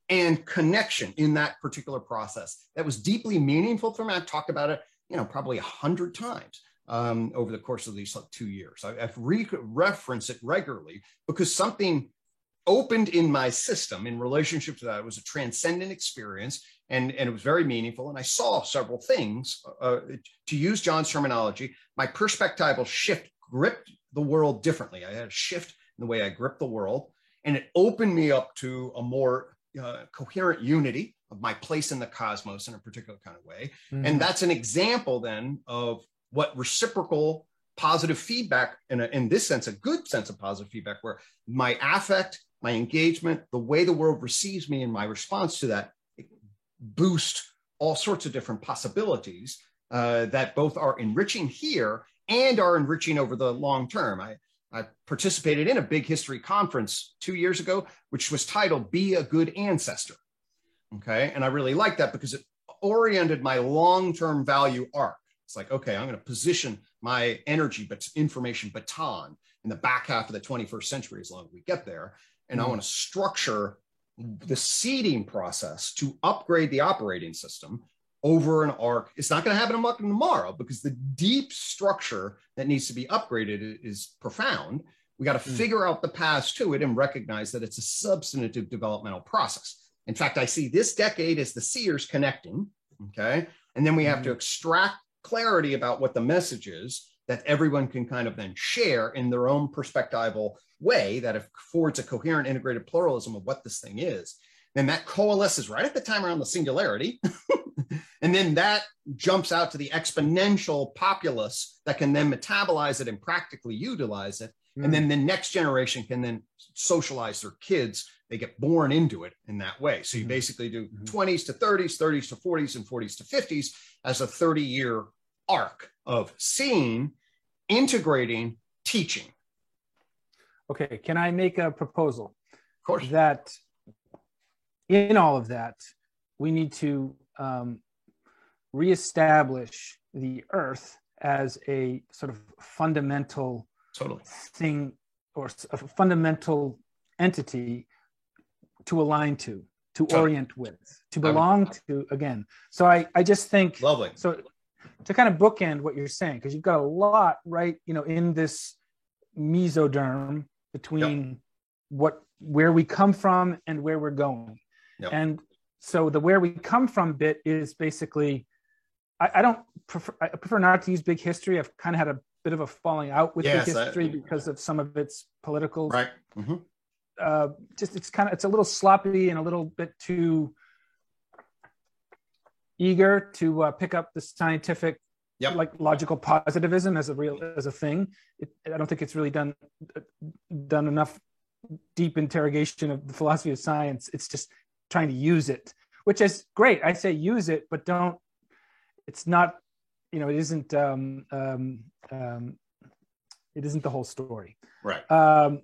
and connection in that particular process that was deeply meaningful for me. I've talked about it, you know, probably a hundred times um, over the course of these like, two years. I, have re- referenced it regularly because something opened in my system in relationship to that. It was a transcendent experience and, and it was very meaningful. And I saw several things. Uh, to use John's terminology, my perspectival shift gripped the world differently. I had a shift in the way I gripped the world, and it opened me up to a more uh, coherent unity of my place in the cosmos in a particular kind of way. Mm-hmm. And that's an example then of what reciprocal positive feedback, in, a, in this sense, a good sense of positive feedback, where my affect, my engagement, the way the world receives me, and my response to that boost all sorts of different possibilities uh, that both are enriching here and are enriching over the long term. I, I participated in a big history conference two years ago, which was titled Be a Good Ancestor. Okay. And I really liked that because it oriented my long term value arc. It's like, okay, I'm going to position my energy, but information baton in the back half of the 21st century as long as we get there. And mm-hmm. I want to structure the seeding process to upgrade the operating system over an arc. It's not going to happen tomorrow because the deep structure that needs to be upgraded is profound. We got to mm. figure out the paths to it and recognize that it's a substantive developmental process. In fact, I see this decade as the seers connecting. Okay. And then we have mm. to hmm. extract clarity about what the message is that everyone can kind of then share in their own perspectival way that affords a coherent integrated pluralism of what this thing is then that coalesces right at the time around the singularity and then that jumps out to the exponential populace that can then metabolize it and practically utilize it mm. and then the next generation can then socialize their kids they get born into it in that way so you mm. basically do mm-hmm. 20s to 30s 30s to 40s and 40s to 50s as a 30 year arc of seeing integrating teaching okay can i make a proposal of course that in all of that we need to um, reestablish the earth as a sort of fundamental totally. thing or a fundamental entity to align to to totally. orient with to belong to again so i i just think lovely so to kind of bookend what you're saying because you've got a lot right you know in this mesoderm between yep. what where we come from and where we're going yep. and so the where we come from bit is basically I, I, don't prefer I prefer not to use big history. I've kind of had a bit of a falling out with yes, big history I, because of some of its political right. Mm-hmm. Uh, just it's kind of it's a little sloppy and a little bit too eager to uh, pick up the scientific yep. like logical positivism as a real as a thing. It, I don't think it's really done done enough deep interrogation of the philosophy of science. It's just trying to use it, which is great. I say use it, but don't. It's not, you know, it isn't. Um, um, um, it isn't the whole story. Right. Um,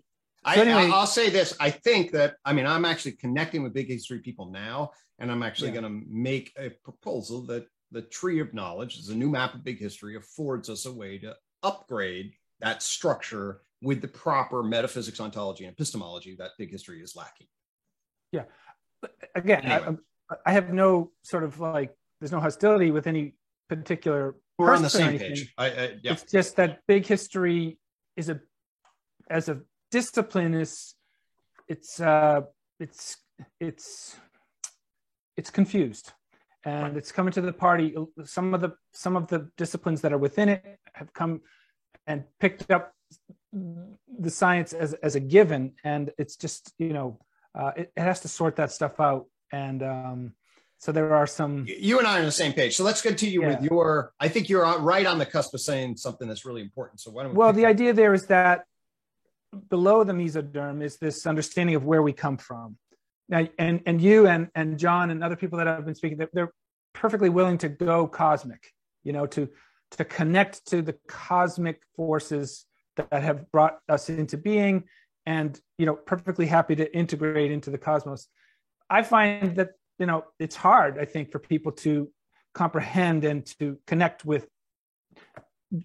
so anyway, I, will say this. I think that I mean I'm actually connecting with big history people now, and I'm actually yeah. going to make a proposal that the tree of knowledge is a new map of big history affords us a way to upgrade that structure with the proper metaphysics, ontology, and epistemology that big history is lacking. Yeah, again, anyway. I, I, have no sort of like, there's no hostility with any particular. We're on the same page. I, I, yeah. It's just that big history is a, as a discipline is, it's, uh, it's, it's, it's confused and it's coming to the party. Some of the, some of the disciplines that are within it have come and picked up the science as, as a given. And it's just, you know, uh, it, it, has to sort that stuff out. And um, so there are some. You and I are on the same page. So let's continue yeah. with your. I think you're right on the cusp of saying something that's really important. So why don't we? Well, the idea there is that below the mesoderm is this understanding of where we come from. Now, and and you and and John and other people that i've been speaking, they're, they're perfectly willing to go cosmic. You know, to to connect to the cosmic forces that have brought us into being, and you know, perfectly happy to integrate into the cosmos. I find that you know it's hard. I think for people to comprehend and to connect with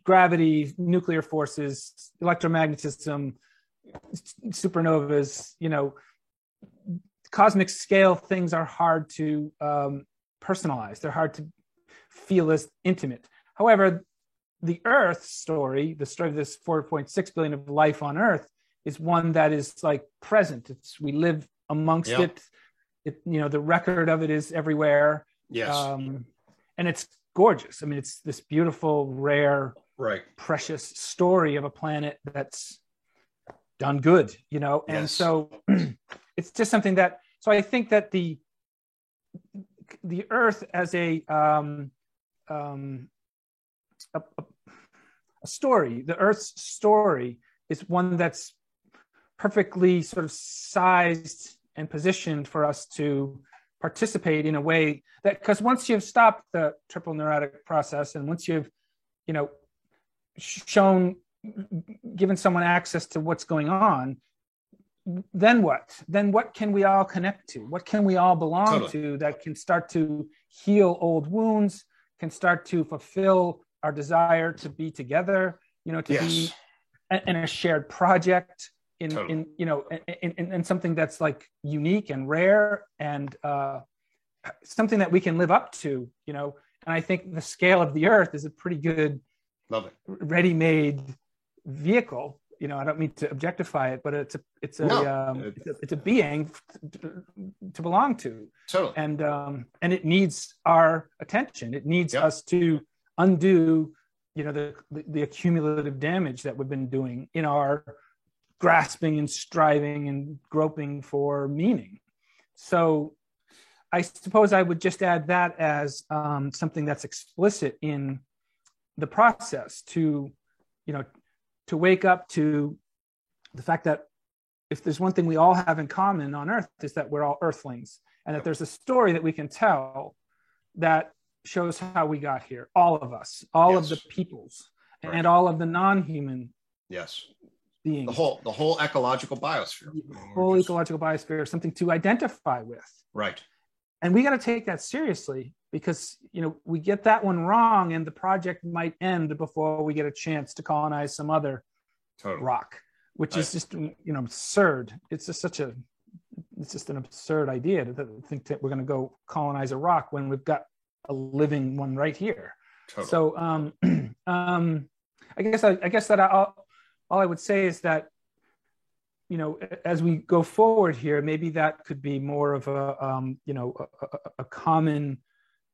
gravity, nuclear forces, electromagnetism, supernovas, you know, cosmic scale things are hard to um, personalize. They're hard to feel as intimate. However, the Earth story, the story of this 4.6 billion of life on Earth, is one that is like present. It's we live amongst it. It you know the record of it is everywhere. Yes. Um, and it's gorgeous. I mean, it's this beautiful, rare, right, precious story of a planet that's done good, you know. And yes. so it's just something that. So I think that the the Earth as a um, um, a, a story, the Earth's story, is one that's perfectly sort of sized and positioned for us to participate in a way that because once you've stopped the triple neurotic process and once you've you know shown given someone access to what's going on then what then what can we all connect to what can we all belong totally. to that can start to heal old wounds can start to fulfill our desire to be together you know to yes. be in a shared project in totally. in you know in, in, in, something that's like unique and rare and uh, something that we can live up to you know and i think the scale of the earth is a pretty good love it ready-made vehicle you know i don't mean to objectify it but it's a it's a, no. um, it's, a it's, a being to, to belong to totally. and um and it needs our attention it needs yep. us to undo you know the, the the accumulative damage that we've been doing in our grasping and striving and groping for meaning. So I suppose I would just add that as um, something that's explicit in the process to, you know, to wake up to the fact that if there's one thing we all have in common on earth is that we're all earthlings and that there's a story that we can tell that shows how we got here all of us all yes. of the peoples right. and all of the non-human yes beings. The whole the whole ecological biosphere. The whole just... ecological biosphere, something to identify with. Right. And we got to take that seriously because you know we get that one wrong, and the project might end before we get a chance to colonize some other totally. rock, which is just you know absurd. It's just such a it's just an absurd idea to think that we're going to go colonize a rock when we've got a living one right here. Totally. So um, um, I guess I, I guess that I'll all I would say is that, you know, as we go forward here, maybe that could be more of a, um, you know, a, a, a common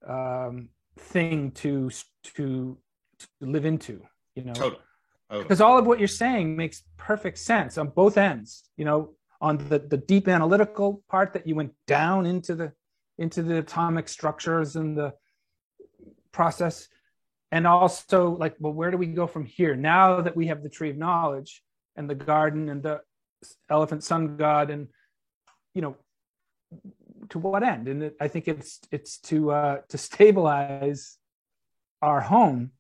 um, thing to, to to live into. You know, totally. Because all of what you're saying makes perfect sense on both ends. You know, on the the deep analytical part that you went down into the into the atomic structures and the process and also like well where do we go from here now that we have the tree of knowledge and the garden and the elephant sun god and you know to what end? And it, i think it's it's to uh to stabilize our home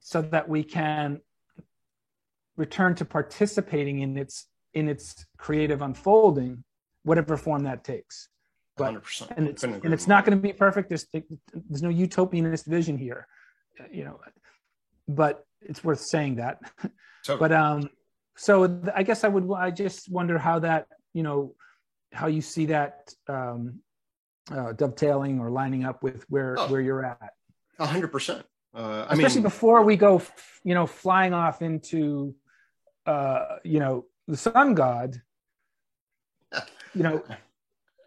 so that we can return to participating in its in its creative unfolding whatever form that takes. But 100%. and it's and it's not going to be perfect. There's there's no utopianist vision here you know, but it's worth saying that. But um, so I guess I would I just wonder how that you know how you see that um, uh, dovetailing or lining up with where oh, where you're at. A hundred percent. Uh, Especially mean, before we go, you know, flying off into, uh, you know, the sun god. you know,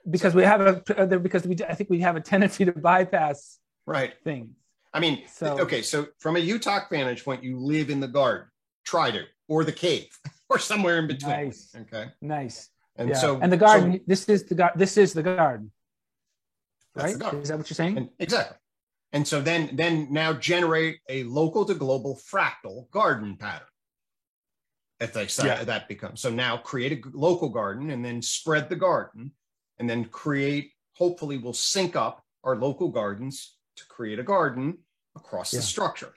because we have a because we I think we have a tendency to bypass right things. I mean, so, okay, so from a UTOK vantage point, you live in the garden, try to, or the cave, or somewhere in between. Nice. Okay. Nice. And yeah. so, and the garden. So, this is the garden. This is the garden. Right? Garden. Is that what you're saying? And, exactly. And so then, then now generate a local to global fractal garden pattern. If they say Yeah. that becomes so now create a local garden and then spread the garden and then create, hopefully, we'll sync up our local gardens to create a garden across the structure.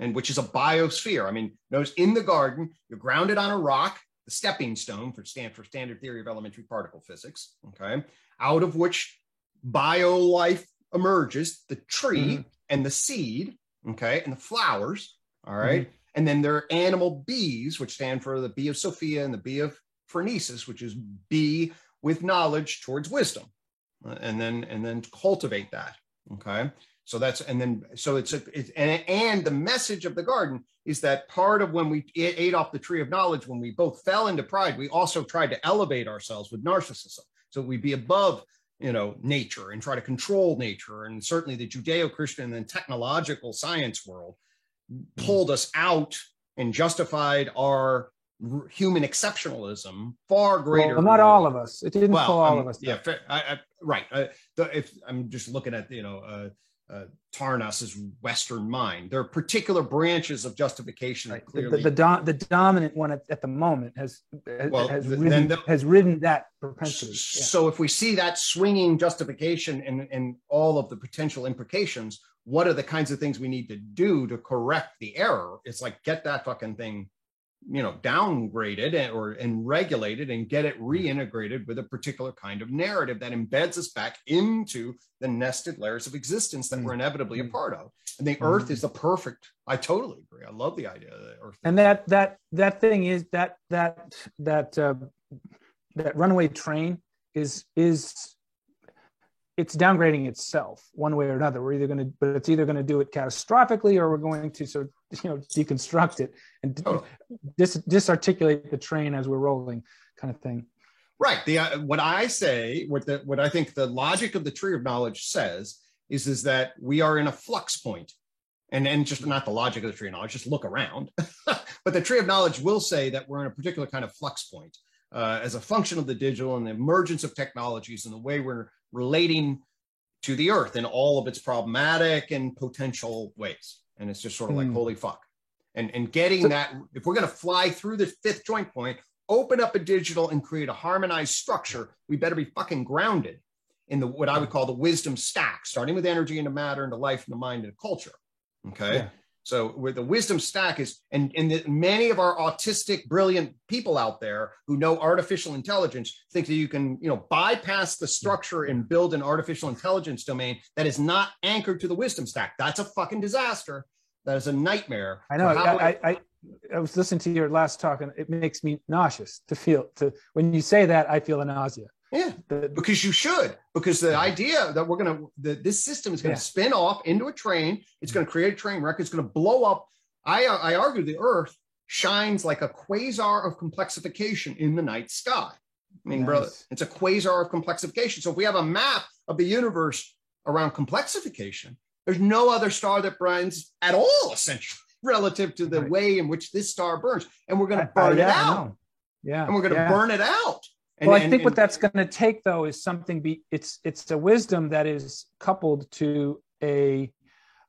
And which is a biosphere. I mean, notice in the garden, you're grounded on a rock, the stepping stone for stand for standard theory of elementary particle physics. Okay. Out of which bio life emerges, the tree Mhm. and the seed, okay, and the flowers. All right? And then there are animal bees, which stand for the bee of Sophia and the bee of Phronesis, which is bee with knowledge towards wisdom. Uh, And then and then cultivate that. Okay. So that's and then so it's a it's, and, and the message of the garden is that part of when we ate off the tree of knowledge, when we both fell into pride, we also tried to elevate ourselves with narcissism. So we'd be above you know nature and try to control nature and certainly the judeo-christian and technological science world pulled us out and justified our human exceptionalism far greater Well, not all of us. It didn't well, pull all um, of us. Yeah, I, I, right. Uh, the, if I'm just looking at you know uh, uh, Tarnas's Western mind, there are particular branches of justification. Right. The, Clearly, the, the, dom- the dominant one at, at the moment has has, Well, has, th- ridden, the- has ridden that propensity. Yeah. So if we see that swinging justification and, and all of the potential implications, what are the kinds of things we need to do to correct the error? It's like get that fucking thing, you know, downgraded and, or and regulated and get it reintegrated with a particular kind of narrative that embeds us back into the nested layers of existence that we're inevitably a Mm. part of. And the earth is the perfect. I totally agree. I love the idea of the earth. and that that that thing is that that that uh, that runaway train is is it's downgrading itself one way or another we're either going to but it's either going to do it catastrophically or we're going to sort of you know deconstruct it and Totally. dis- disarticulate the train as we're rolling kind of thing Right. The uh, what I say, what the what I think the logic of the tree of knowledge says is is that we are in a flux point, and and just not the logic of the tree of knowledge. Just look around. but the tree of knowledge will say that we're in a particular kind of flux point uh, as a function of the digital and the emergence of technologies and the way we're relating to the earth in all of its problematic and potential ways. And it's just sort of like Hmm. holy fuck. And and getting So- that if we're going to fly through the fifth joint point open up a digital and create a harmonized structure, we better be fucking grounded in the what I would call the wisdom stack, starting with energy into matter into life and the mind and the culture. Okay. Yeah. So where the wisdom stack is, and, and the, many of our autistic, brilliant people out there who know artificial intelligence think that you can, you know, bypass the structure and build an artificial intelligence domain that is not anchored to the wisdom stack. That's a fucking disaster. That is a nightmare. i know I, I, I i was listening to your last talk and it makes me nauseous to feel to when you say that i feel a nausea yeah. because you should because the idea that we're going to that this system is going Yeah. to spin off into a train. It's going to create a train wreck. It's going to blow up. I i argue the earth shines like a quasar of complexification in the night sky. I mean Nice. brother it's a quasar of complexification. So if we have a map of the universe around complexification there's no other star that burns at all essentially relative to the Right. way in which this star burns. And we're gonna burn it yeah, out. yeah and we're going to yeah. burn it out and, well, I and- think what that's going to take though is something. Be it's it's a wisdom that is coupled to a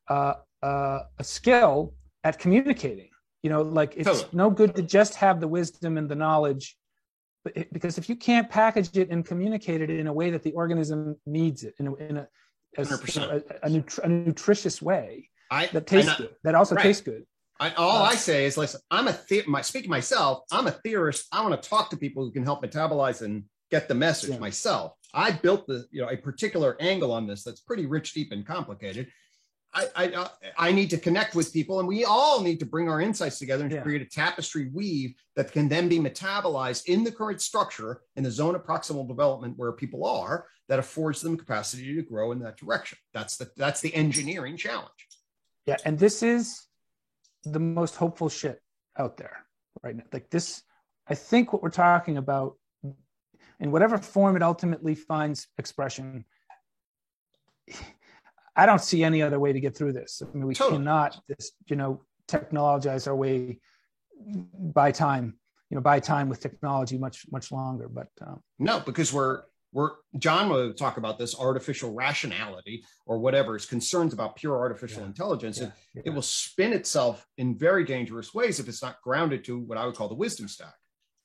uh, uh, a skill at communicating. You know, like it's Totally. no good to just have the wisdom and the knowledge, but it, because if you can't package it and communicate it in a way that the organism needs it in a, in a, as, 100%. a, a, nutri- a nutritious way I, that tastes I- good, that also Right. tastes good. I, all Uh, I say is, listen, I'm a the- my speaking myself. I'm a theorist. I want to talk to people who can help metabolize and get the message Yeah. myself. I built the you know a particular angle on this that's pretty rich, deep, and complicated. I I, uh, I need to connect with people, and we all need to bring our insights together and Yeah. create a tapestry weave that can then be metabolized in the current structure in the zone of proximal development where people are that affords them capacity to grow in that direction. That's the that's the engineering challenge. Yeah, and this is the most hopeful shit out there right now. Like this, I think what we're talking about, in whatever form it ultimately finds expression, I don't see any other way to get through this. I mean, we Totally. cannot just, you know, technologize our way by time, you know, by time with technology much, much longer. But um, No, because we're we're John will talk about this artificial rationality or whatever is concerns about pure artificial Yeah. intelligence. Yeah, It, yeah. it will spin itself in very dangerous ways if it's not grounded to what I would call the wisdom stack.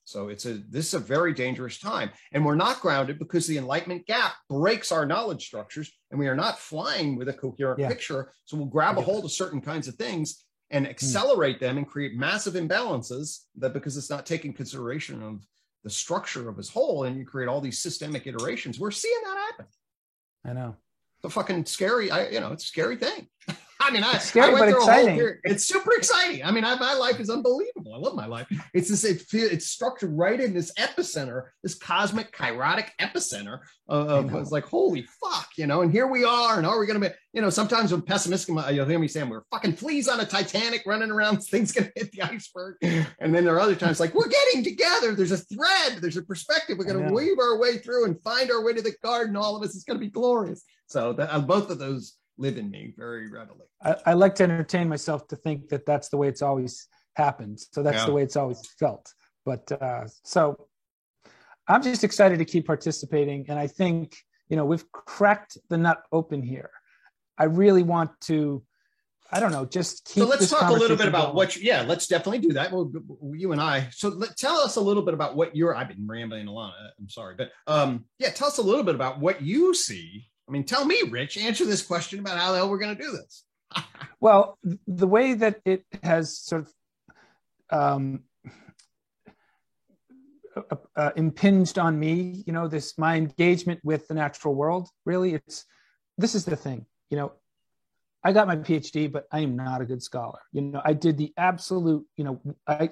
So it's a this is a very dangerous time, and we're not grounded because the enlightenment gap breaks our knowledge structures, and we are not flying with a coherent picture. So we'll grab a hold of certain kinds of things Hmm. and accelerate them and create massive imbalances that because it's not taking consideration of the structure of his whole, and you create all these systemic iterations. We're seeing that happen. I know. the fucking scary, I you know, it's a scary thing. I mean, I, It's scary, I went but through a whole exciting. period- It's super exciting. I mean, I, my life is unbelievable. I love my life. It's this. It feel, it's structured right in this epicenter, this cosmic kairotic epicenter of. It's like holy fuck, you know. And here we are. And are we going to be? You know, sometimes when pessimistic, you'll hear me saying we're fucking fleas on a Titanic running around. Things going to hit the iceberg. And then there are other times like we're getting together. There's a thread. There's a perspective. We're going to weave our way through and find our way to the garden. All of us. It's going to be glorious. So that, uh, both of those live in me very readily. I, I like to entertain myself to think that that's the way it's always happened. So that's Yeah. the way it's always felt. But uh, so I'm just excited to keep participating. And I think, you know, we've cracked the nut open here. I really want to, I don't know, just keep. so let's talk a little bit about going. what you, yeah let's definitely do that well you and i so let, tell us a little bit about what you're i've been rambling a lot uh, i'm sorry but um yeah tell us a little bit about what you see i mean tell me rich answer this question about how the hell we're going to do this Well, the way that it has sort of um, uh, impinged on me, you know, this my engagement with the natural world. Really, it's this is the thing. You know, I got my PhD, but I am not a good scholar. You know, I did the absolute. You know, I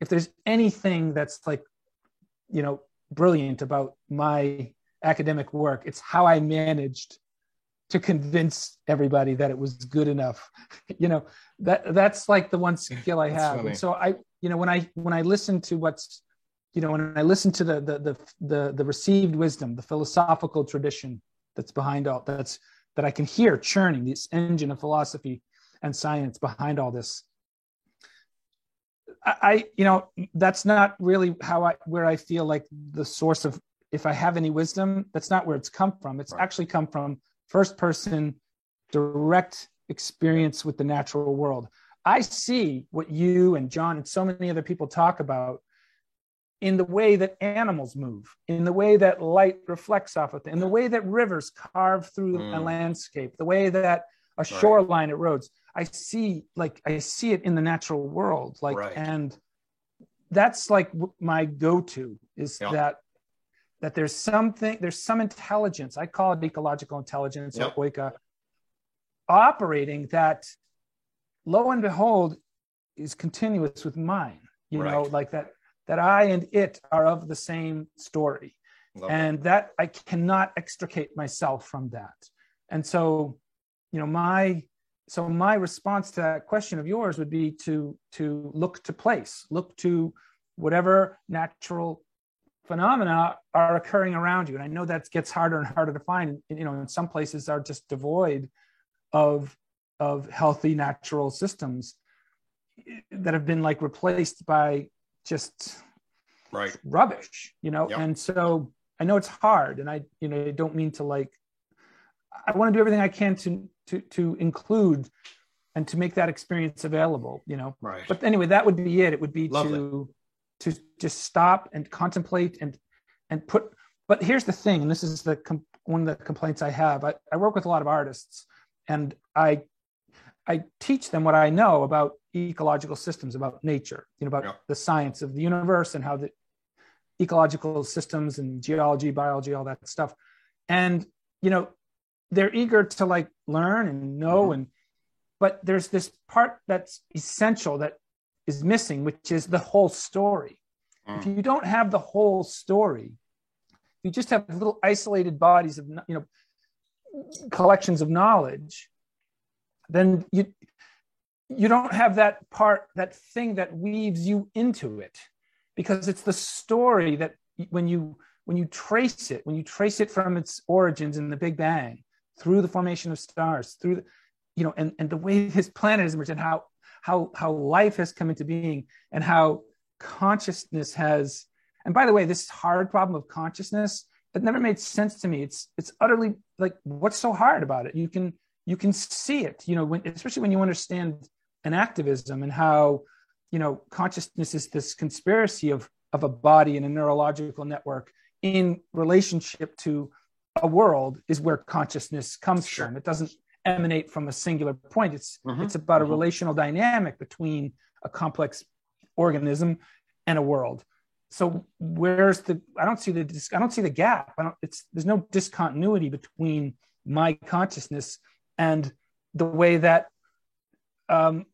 if there's anything that's like, you know, brilliant about my academic work, it's how I managed to convince everybody that it was good enough. You know that that's like the one skill i have. And so i you know when i when i listen to what's you know when i listen to the the the the, the received wisdom the philosophical tradition that's behind all that's that i can hear churning this engine of philosophy and science behind all this I, I you know that's not really how i where i feel like the source of if i have any wisdom that's not where it's come from it's Right. actually come from first person direct experience with the natural world i see what you and john and so many other people talk about in the way that animals move in the way that light reflects off of it in the way that rivers carve through a Mm. landscape the way that a shoreline erodes i see like i see it in the natural world like Right. and that's like my go-to is Yeah. that that there's something there's some intelligence i call it ecological intelligence Yep. or oika operating that lo and behold is continuous with mine you know like that that i and it are of the same story. Love and that i cannot extricate myself from that. And so you know my so my response to that question of yours would be to to look to place look to whatever natural phenomena are occurring around you. And i know that gets harder and harder to find. You know in some places are just devoid of of healthy natural systems that have been like replaced by just right. rubbish you know? Yep. and so i know it's hard. And i you know I don't mean to like i want to do everything i can to to to include and to make that experience available you know? Right. But anyway that would be it. It would be Lovely. to to just stop and contemplate and and put but here's the thing and this is the one of the complaints i have I, I work with a lot of artists and i i teach them what i know about ecological systems about nature you know about Yeah. the science of the universe and how the ecological systems and geology biology all that stuff and you know they're eager to like learn and know Mhm. and but there's this part that's essential that is missing which is the whole story Mm. if you don't have the whole story you just have little isolated bodies of you know collections of knowledge then you you don't have that part that thing that weaves you into it because it's the story that when you when you trace it when you trace it from its origins in the big bang through the formation of stars through the, you know and, and the way this planet is emerged and how how how life has come into being and how consciousness has and by the way this hard problem of consciousness it never made sense to me. It's it's utterly like what's so hard about it? You can you can see it, you know, when especially when you understand enactivism and how you know consciousness is this conspiracy of of a body and a neurological network in relationship to a world is where consciousness comes sure. from. It doesn't emanate from a singular point. It's mm-hmm. it's about mm-hmm. a relational dynamic between a complex organism and a world. So where's the? I don't see the. I don't see the gap. I don't. It's there's no discontinuity between my consciousness and the way that um,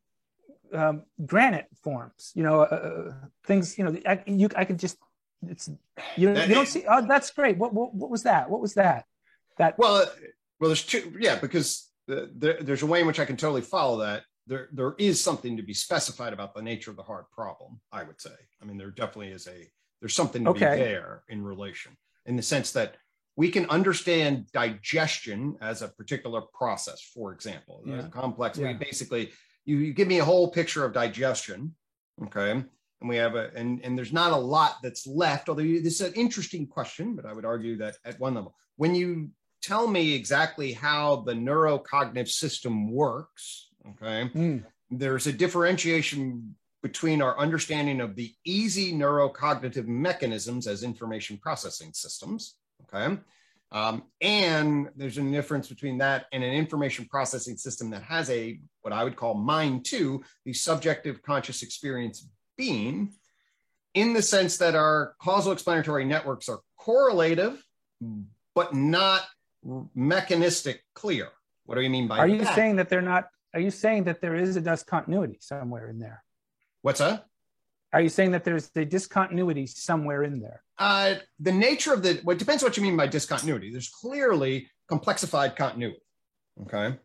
um, granite forms. You know, uh, uh things. You know, I, you. I could just. It's you. you don't see. Oh, that's great. What, what what was that? What was that? That well, uh, well, there's two. Yeah, because there, there's a way in which I can totally follow that. There, there is something to be specified about the nature of the hard problem. I would say. I mean, there definitely is a there's something to okay. be there in relation, in the sense that we can understand digestion as a particular process. For example, yeah. complex. Yeah. We basically you, you give me a whole picture of digestion, okay, and we have a and and there's not a lot that's left. Although you, this is an interesting question, but I would argue that at one level, when you tell me exactly how the neurocognitive system works, okay, mm. there's a differentiation between our understanding of the easy neurocognitive mechanisms as information processing systems, okay, um, and there's a difference between that and an information processing system that has a what I would call mind too, the subjective conscious experience being, in the sense that our causal explanatory networks are correlative, but not mechanistic clear. What do you mean by Are you that? saying that they're not? Are you saying that there is a discontinuity somewhere in there? What's that? Are you saying that there's a discontinuity somewhere in there? Uh, the nature of the, well, it depends what you mean by discontinuity. There's clearly complexified continuity. Okay.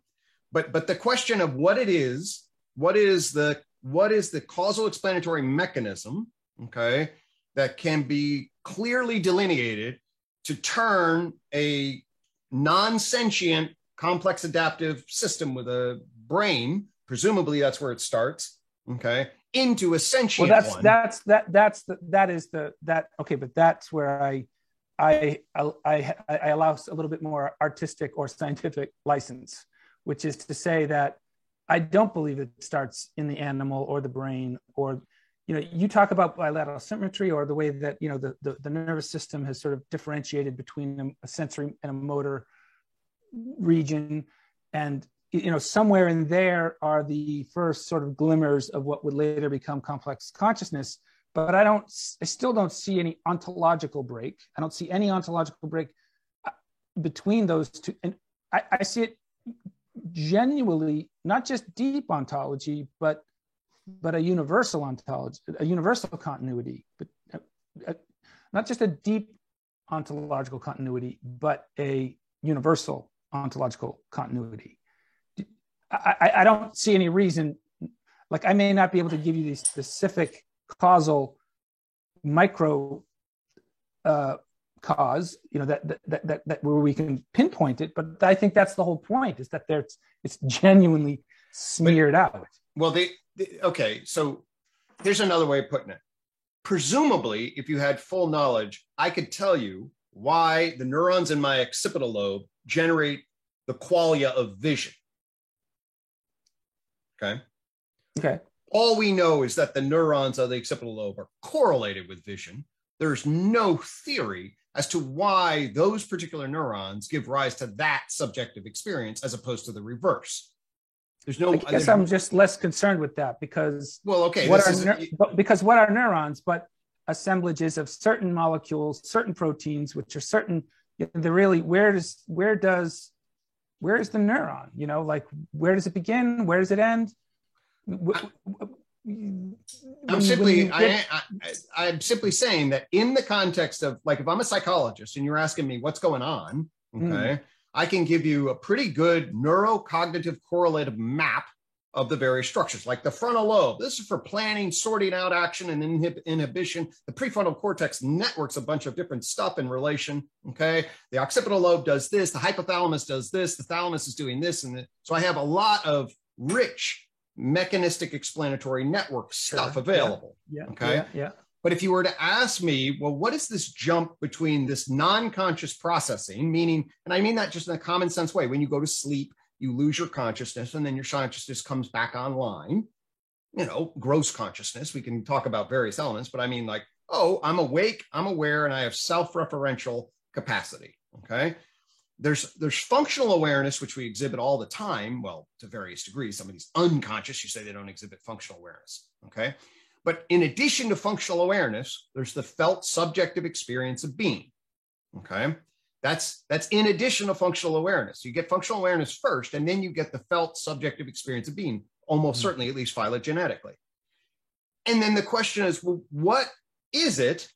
But, but the question of what it is, what is the, what is the causal explanatory mechanism, okay, that can be clearly delineated to turn a non sentient complex adaptive system with a brain, presumably that's where it starts, okay, into a sentient well that's one. that's that that's the that is the that okay but that's where i i i i allow a little bit more artistic or scientific license which is to say that i don't believe it starts in the animal or the brain or you know you talk about bilateral symmetry or the way that you know the, the, the nervous system has sort of differentiated between a sensory and a motor region. And you know somewhere in there are the first sort of glimmers of what would later become complex consciousness. But i don't i still don't see any ontological break. I don't see any ontological break uh, between those two. And i, I see it genuinely not just deep ontology but but a universal ontology a universal continuity but a, uh, a, not just a deep ontological continuity but a universal ontological continuity I, I don't see any reason. Like I may not be able to give you the specific causal micro uh, cause, you know, that, that that that where we can pinpoint it. But I think that's the whole point: is that there's it's genuinely smeared but, out. Well, they, they okay. So here's another way of putting it. Presumably, if you had full knowledge, I could tell you why the neurons in my occipital lobe generate the qualia of vision. Okay. Okay. All we know is that the neurons of the occipital lobe are correlated with vision. There's no theory as to why those particular neurons give rise to that subjective experience as opposed to the reverse. There's no. I guess I'm just less concerned with that because. Well, okay. What are is, because what are neurons but assemblages of certain molecules, certain proteins, which are certain. The really where does where does where is the neuron? You know, like where does it begin? Where does it end? I'm simply get... I, I, I'm simply saying that in the context of like if I'm a psychologist and you're asking me what's going on, hmm. okay, mm. I can give you a pretty good neurocognitive correlative map of the various structures, like the frontal lobe. This is for planning, sorting out action and inhib- inhibition. The prefrontal cortex networks a bunch of different stuff in relation. Okay. The occipital lobe does this, the hypothalamus does this, the thalamus is doing this. And so I have a lot of rich mechanistic explanatory network stuff sure. available. Yeah. Okay. Yeah. yeah. But if you were to ask me, well, what is this jump between this non conscious processing, meaning, and I mean that just in a common sense way, when you go to sleep, you lose your consciousness and then your consciousness comes back online. You know, gross consciousness. We can talk about various elements, but I mean, like, oh, I'm awake, I'm aware, and I have self referential capacity. Okay. There's there's functional awareness, which we exhibit all the time. Well, to various degrees. Somebody's unconscious, you say they don't exhibit functional awareness. Okay. But in addition to functional awareness, there's the felt subjective experience of being. Okay. That's that's in addition to functional awareness. You get functional awareness first, and then you get the felt subjective experience of being, almost mm-hmm. certainly, at least phylogenetically. And then the question is, well, what is it?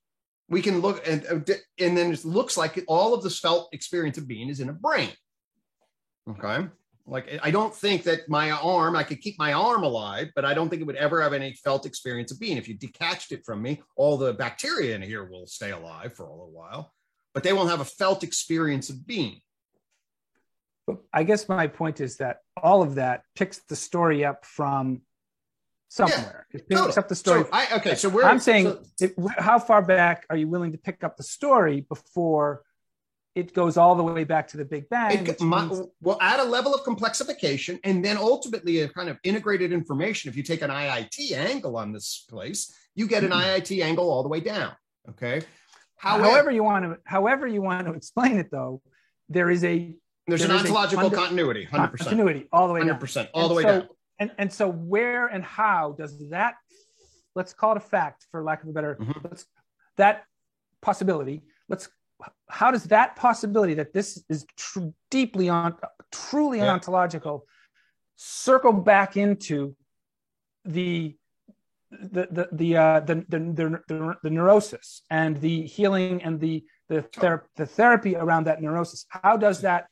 We can look and and then it looks like all of this felt experience of being is in a brain. Okay. Like I don't think that my arm, I could keep my arm alive, but I don't think it would ever have any felt experience of being. If you detached it from me, all the bacteria in here will stay alive for a little while, but they won't have a felt experience of being. I guess my point is that all of that picks the story up from somewhere. Yeah, it picks up the story. So I, okay, so we're. I'm saying, so, if, how far back are you willing to pick up the story before it goes all the way back to the Big Bang. It, my, means- well, add a level of complexification and then ultimately a kind of integrated information. If you take an IIT angle on this place, you get an mm-hmm. IIT angle all the way down. Okay. However, however, you want to, however you want to explain it, though, there is a there's there an ontological continuity, hundred percent, continuity all the way, hundred percent, all and the way so, down. And and so where and how does that, let's call it a fact for lack of a better, mm-hmm. let's that possibility. Let's how does that possibility that this is tr- deeply on truly yeah. ontological circle back into the the the the, uh, the, the, the, the neurosis and the healing and the the, ther- the therapy around that neurosis how does that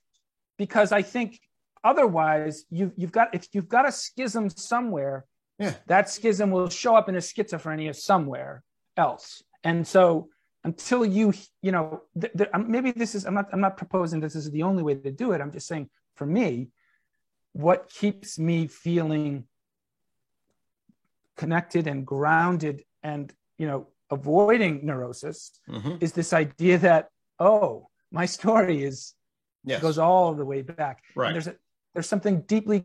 because i think otherwise you've, you've got if you've got a schism somewhere yeah. that schism will show up in a schizophrenia somewhere else and so until you you know th- th- maybe this is i'm not i'm not proposing this is the only way to do it i'm just saying for me what keeps me feeling connected and grounded and you know avoiding neurosis mm-hmm. is this idea that oh my story is yes. goes all the way back right and there's a there's something deeply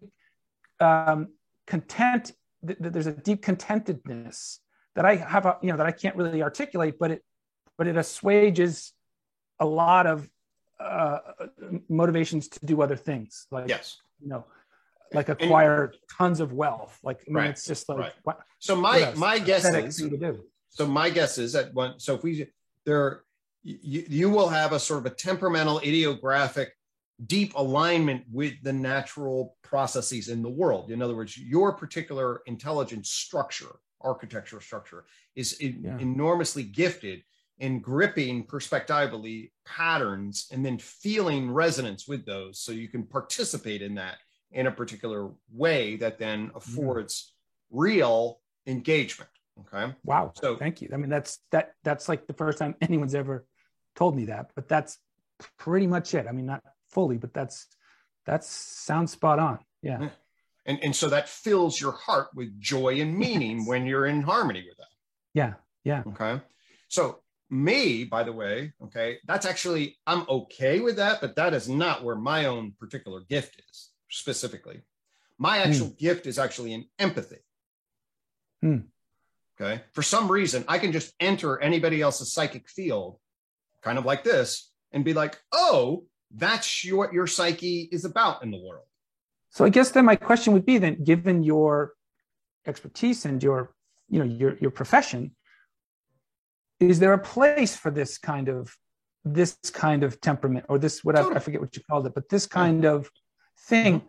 um, content th- there's a deep contentedness that i have a, you know that i can't really articulate but it but it assuages a lot of uh, motivations to do other things, like yes, you know, like acquire and, tons of wealth. Like I mean, right, it's just like right. what, so my my guess is so my guess is that one. So if we there, you, you will have a sort of a temperamental, idiographic, deep alignment with the natural processes in the world. In other words, your particular intelligence structure, architectural structure, is yeah. enormously gifted and gripping perspectively patterns and then feeling resonance with those. So you can participate in that in a particular way that then mm. affords mm. real engagement okay? Wow so thank you. I mean that's that that's like the first time anyone's ever told me that but that's pretty much it. I mean not fully but that's that sounds spot on yeah. And and so that fills your heart with joy and meaning yes. when you're in harmony with that. Yeah yeah. Okay? So me, by the way, okay, that's actually, I'm okay with that, but that is not where my own particular gift is specifically. My hmm. actual mm. gift is actually in empathy. Mm. Okay. For some reason, I can just enter anybody else's psychic field, kind of like this, and be like, oh, that's what your psyche is about in the world. So I guess then my question would be then, given your expertise and your, you know, your your profession, is there a place for this kind of this kind of temperament or this what totally. I forget what you called it, but this kind of thing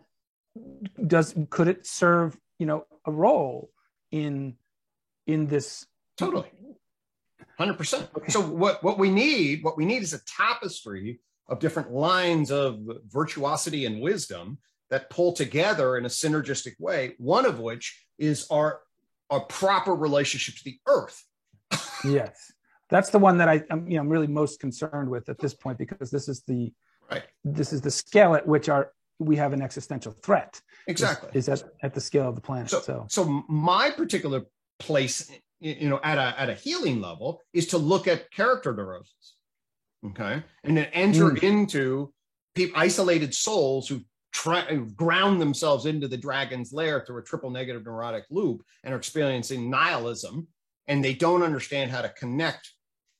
mm-hmm. does could it serve you know a role in in this totally 100% okay. so what what we need what we need is a tapestry of different lines of virtuosity and wisdom that pull together in a synergistic way one of which is our our proper relationship to the earth yes that's the one that I, am you know, I'm really most concerned with at this point because this is the right. this is the scale at which our we have an existential threat. Exactly, is, is at, at the scale of the planet. So, so, so my particular place you know, at a at a healing level, is to look at character neurosis, okay, and then enter mm. into people, isolated souls who try ground themselves into the dragon's lair through a triple negative neurotic loop and are experiencing nihilism, and they don't understand how to connect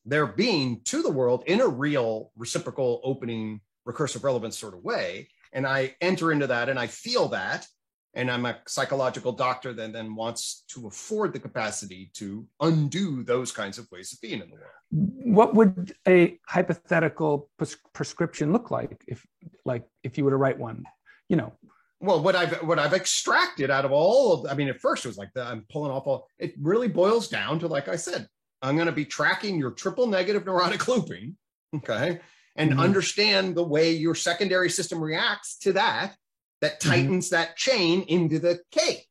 their being to the world in a real reciprocal opening recursive relevance sort of way. And i enter into that and i feel that. And i'm a psychological doctor that then wants to afford the capacity to undo those kinds of ways of being in the world. What would a hypothetical pres- prescription look like if like if you were to write one you know? Well what i've what i've extracted out of all of i mean at first it was like that i'm pulling off all it really boils down to like i said i'm going to be tracking your triple negative neurotic looping okay and mm-hmm. understand the way your secondary system reacts to that that mm-hmm. tightens mm-hmm. that chain into the cave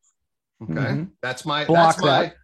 okay mm-hmm. that's my block that's my that.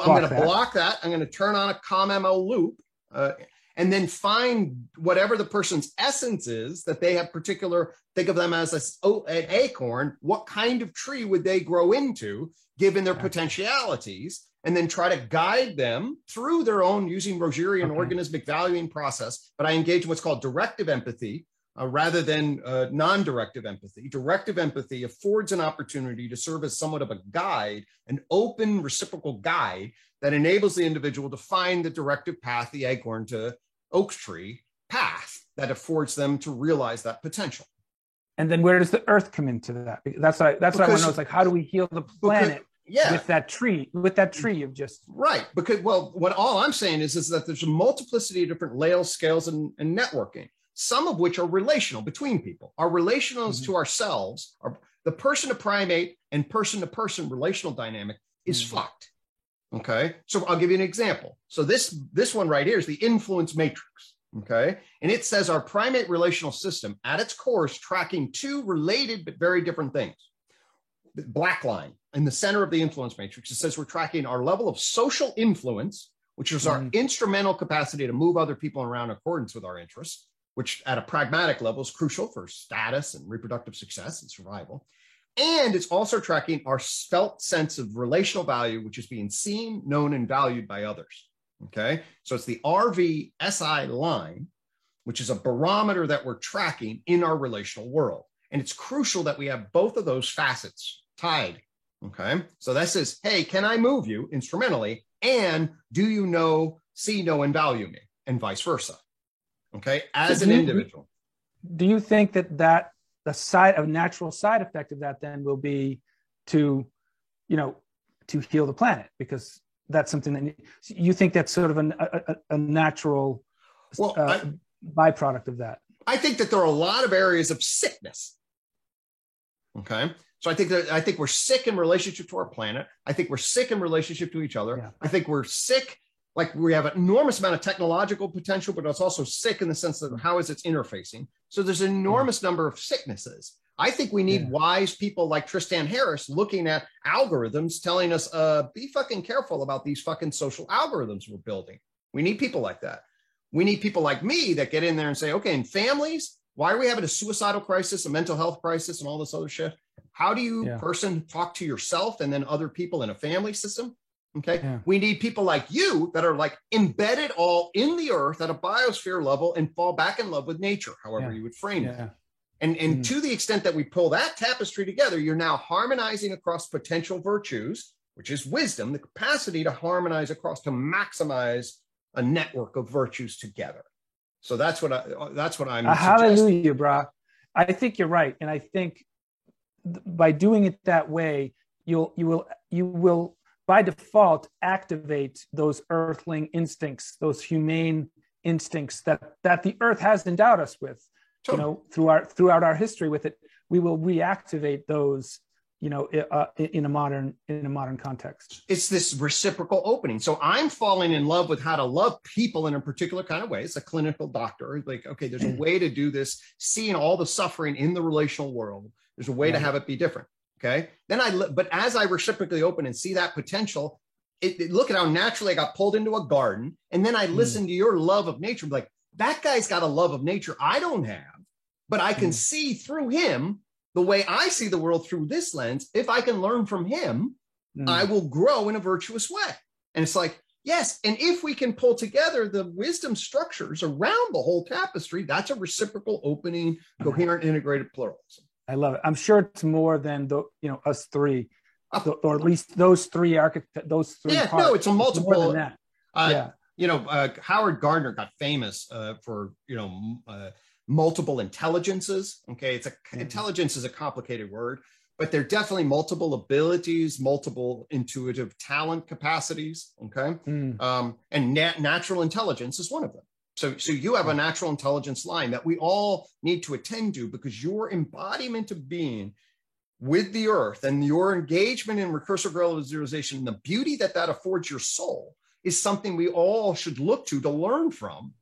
i'm going to block that i'm going to turn on a CALM MO loop uh, and then find whatever the person's essence is that they have particular think of them as a, oh, an acorn what kind of tree would they grow into given their potentialities and then try to guide them through their own using Rogerian okay. organismic valuing process. But I engage in what's called directive empathy uh, rather than uh, non directive empathy. Directive empathy affords an opportunity to serve as somewhat of a guide, an open reciprocal guide that enables the individual to find the directive path, the acorn to oak tree path that affords them to realize that potential. And then where does the earth come into that? That's I, that's because, what I want to know. It's like, how do we heal the planet? Yeah. With that tree with that tree of just right because well what all i'm saying is is that there's a multiplicity of different layers scales and, and networking some of which are relational between people our relationals mm-hmm. to ourselves are the person to primate and person to person relational dynamic is mm-hmm. fucked okay? So i'll give you an example. So this this one right here is the influence matrix okay? And it says our primate relational system at its core is tracking two related but very different things. Black line in the center of the influence matrix, it says we're tracking our level of social influence, which is our mm. instrumental capacity to move other people around in accordance with our interests, which at a pragmatic level is crucial for status and reproductive success and survival. And it's also tracking our felt sense of relational value, which is being seen, known, and valued by others. Okay. So it's the RV SI line, which is a barometer that we're tracking in our relational world. And it's crucial that we have both of those facets tied. Okay. So that says, hey, can I move you instrumentally? And do you know, see, know, and value me? And vice versa. Okay. As so an individual. do you think that that the side of natural side effect of that then will be to, you know, to heal the planet? Because that's something that you think that's sort of an, a, a, natural well, uh, I, byproduct of that. I think that there are a lot of areas of sickness. Okay. So I think that I think we're sick in relationship to our planet. I think we're sick in relationship to each other. Yeah. I think we're sick, like we have an enormous amount of technological potential, but it's also sick in the sense of how is it's interfacing. So there's an enormous yeah. number of sicknesses. I think we need yeah. wise people like Tristan Harris looking at algorithms, telling us, uh, be fucking careful about these fucking social algorithms we're building. We need people like that. We need people like me that get in there and say, okay, in families, why are we having a suicidal crisis, a mental health crisis, and all this other shit? How do you yeah. person talk to yourself and then other people in a family system? Okay. Yeah. We need people like you that are like embedded all in the earth at a biosphere level and fall back in love with nature, however yeah. you would frame it. And, and mm. to the extent that we pull that tapestry together, you're now harmonizing across potential virtues, which is wisdom, the capacity to harmonize across to maximize a network of virtues together. So that's what I that's what I'm. Uh, hallelujah, bro. I think you're right, and I think by doing it that way, you'll you will you will by default activate those earthling instincts, those humane instincts that that the earth has endowed us with. Sure. You know, through our throughout our history with it, we will reactivate those you know uh, in a modern in a modern context it's this reciprocal opening so i'm falling in love with how to love people in a particular kind of way it's a clinical doctor like okay there's a way to do this seeing all the suffering in the relational world there's a way to have it be different. Okay. Then I, but as I reciprocally open and see that potential, it, it, look at how naturally I got pulled into a garden. And then I mm. listen to your love of nature. Like that guy's got a love of nature I don't have, but I can mm. see through him the way I see the world through this lens. If I can learn from him, mm. I will grow in a virtuous way. And it's like, yes. And if we can pull together the wisdom structures around the whole tapestry, that's a reciprocal, opening, coherent, integrated pluralism. I love it. I'm sure it's more than the you know us three, or at least those three architect Those three. Yeah, parts. no, it's a multiple. It's more than that. Uh, yeah. You know, uh, Howard Gardner got famous uh, for you know uh, multiple intelligences. Okay, it's a mm-hmm. intelligence is a complicated word, but they're definitely multiple abilities, multiple intuitive talent capacities. Okay, mm. um, and nat- natural intelligence is one of them. So, so you have a natural intelligence line that we all need to attend to because your embodiment of being with the earth and your engagement in recursive relativization and the beauty that that affords your soul is something we all should look to to learn from.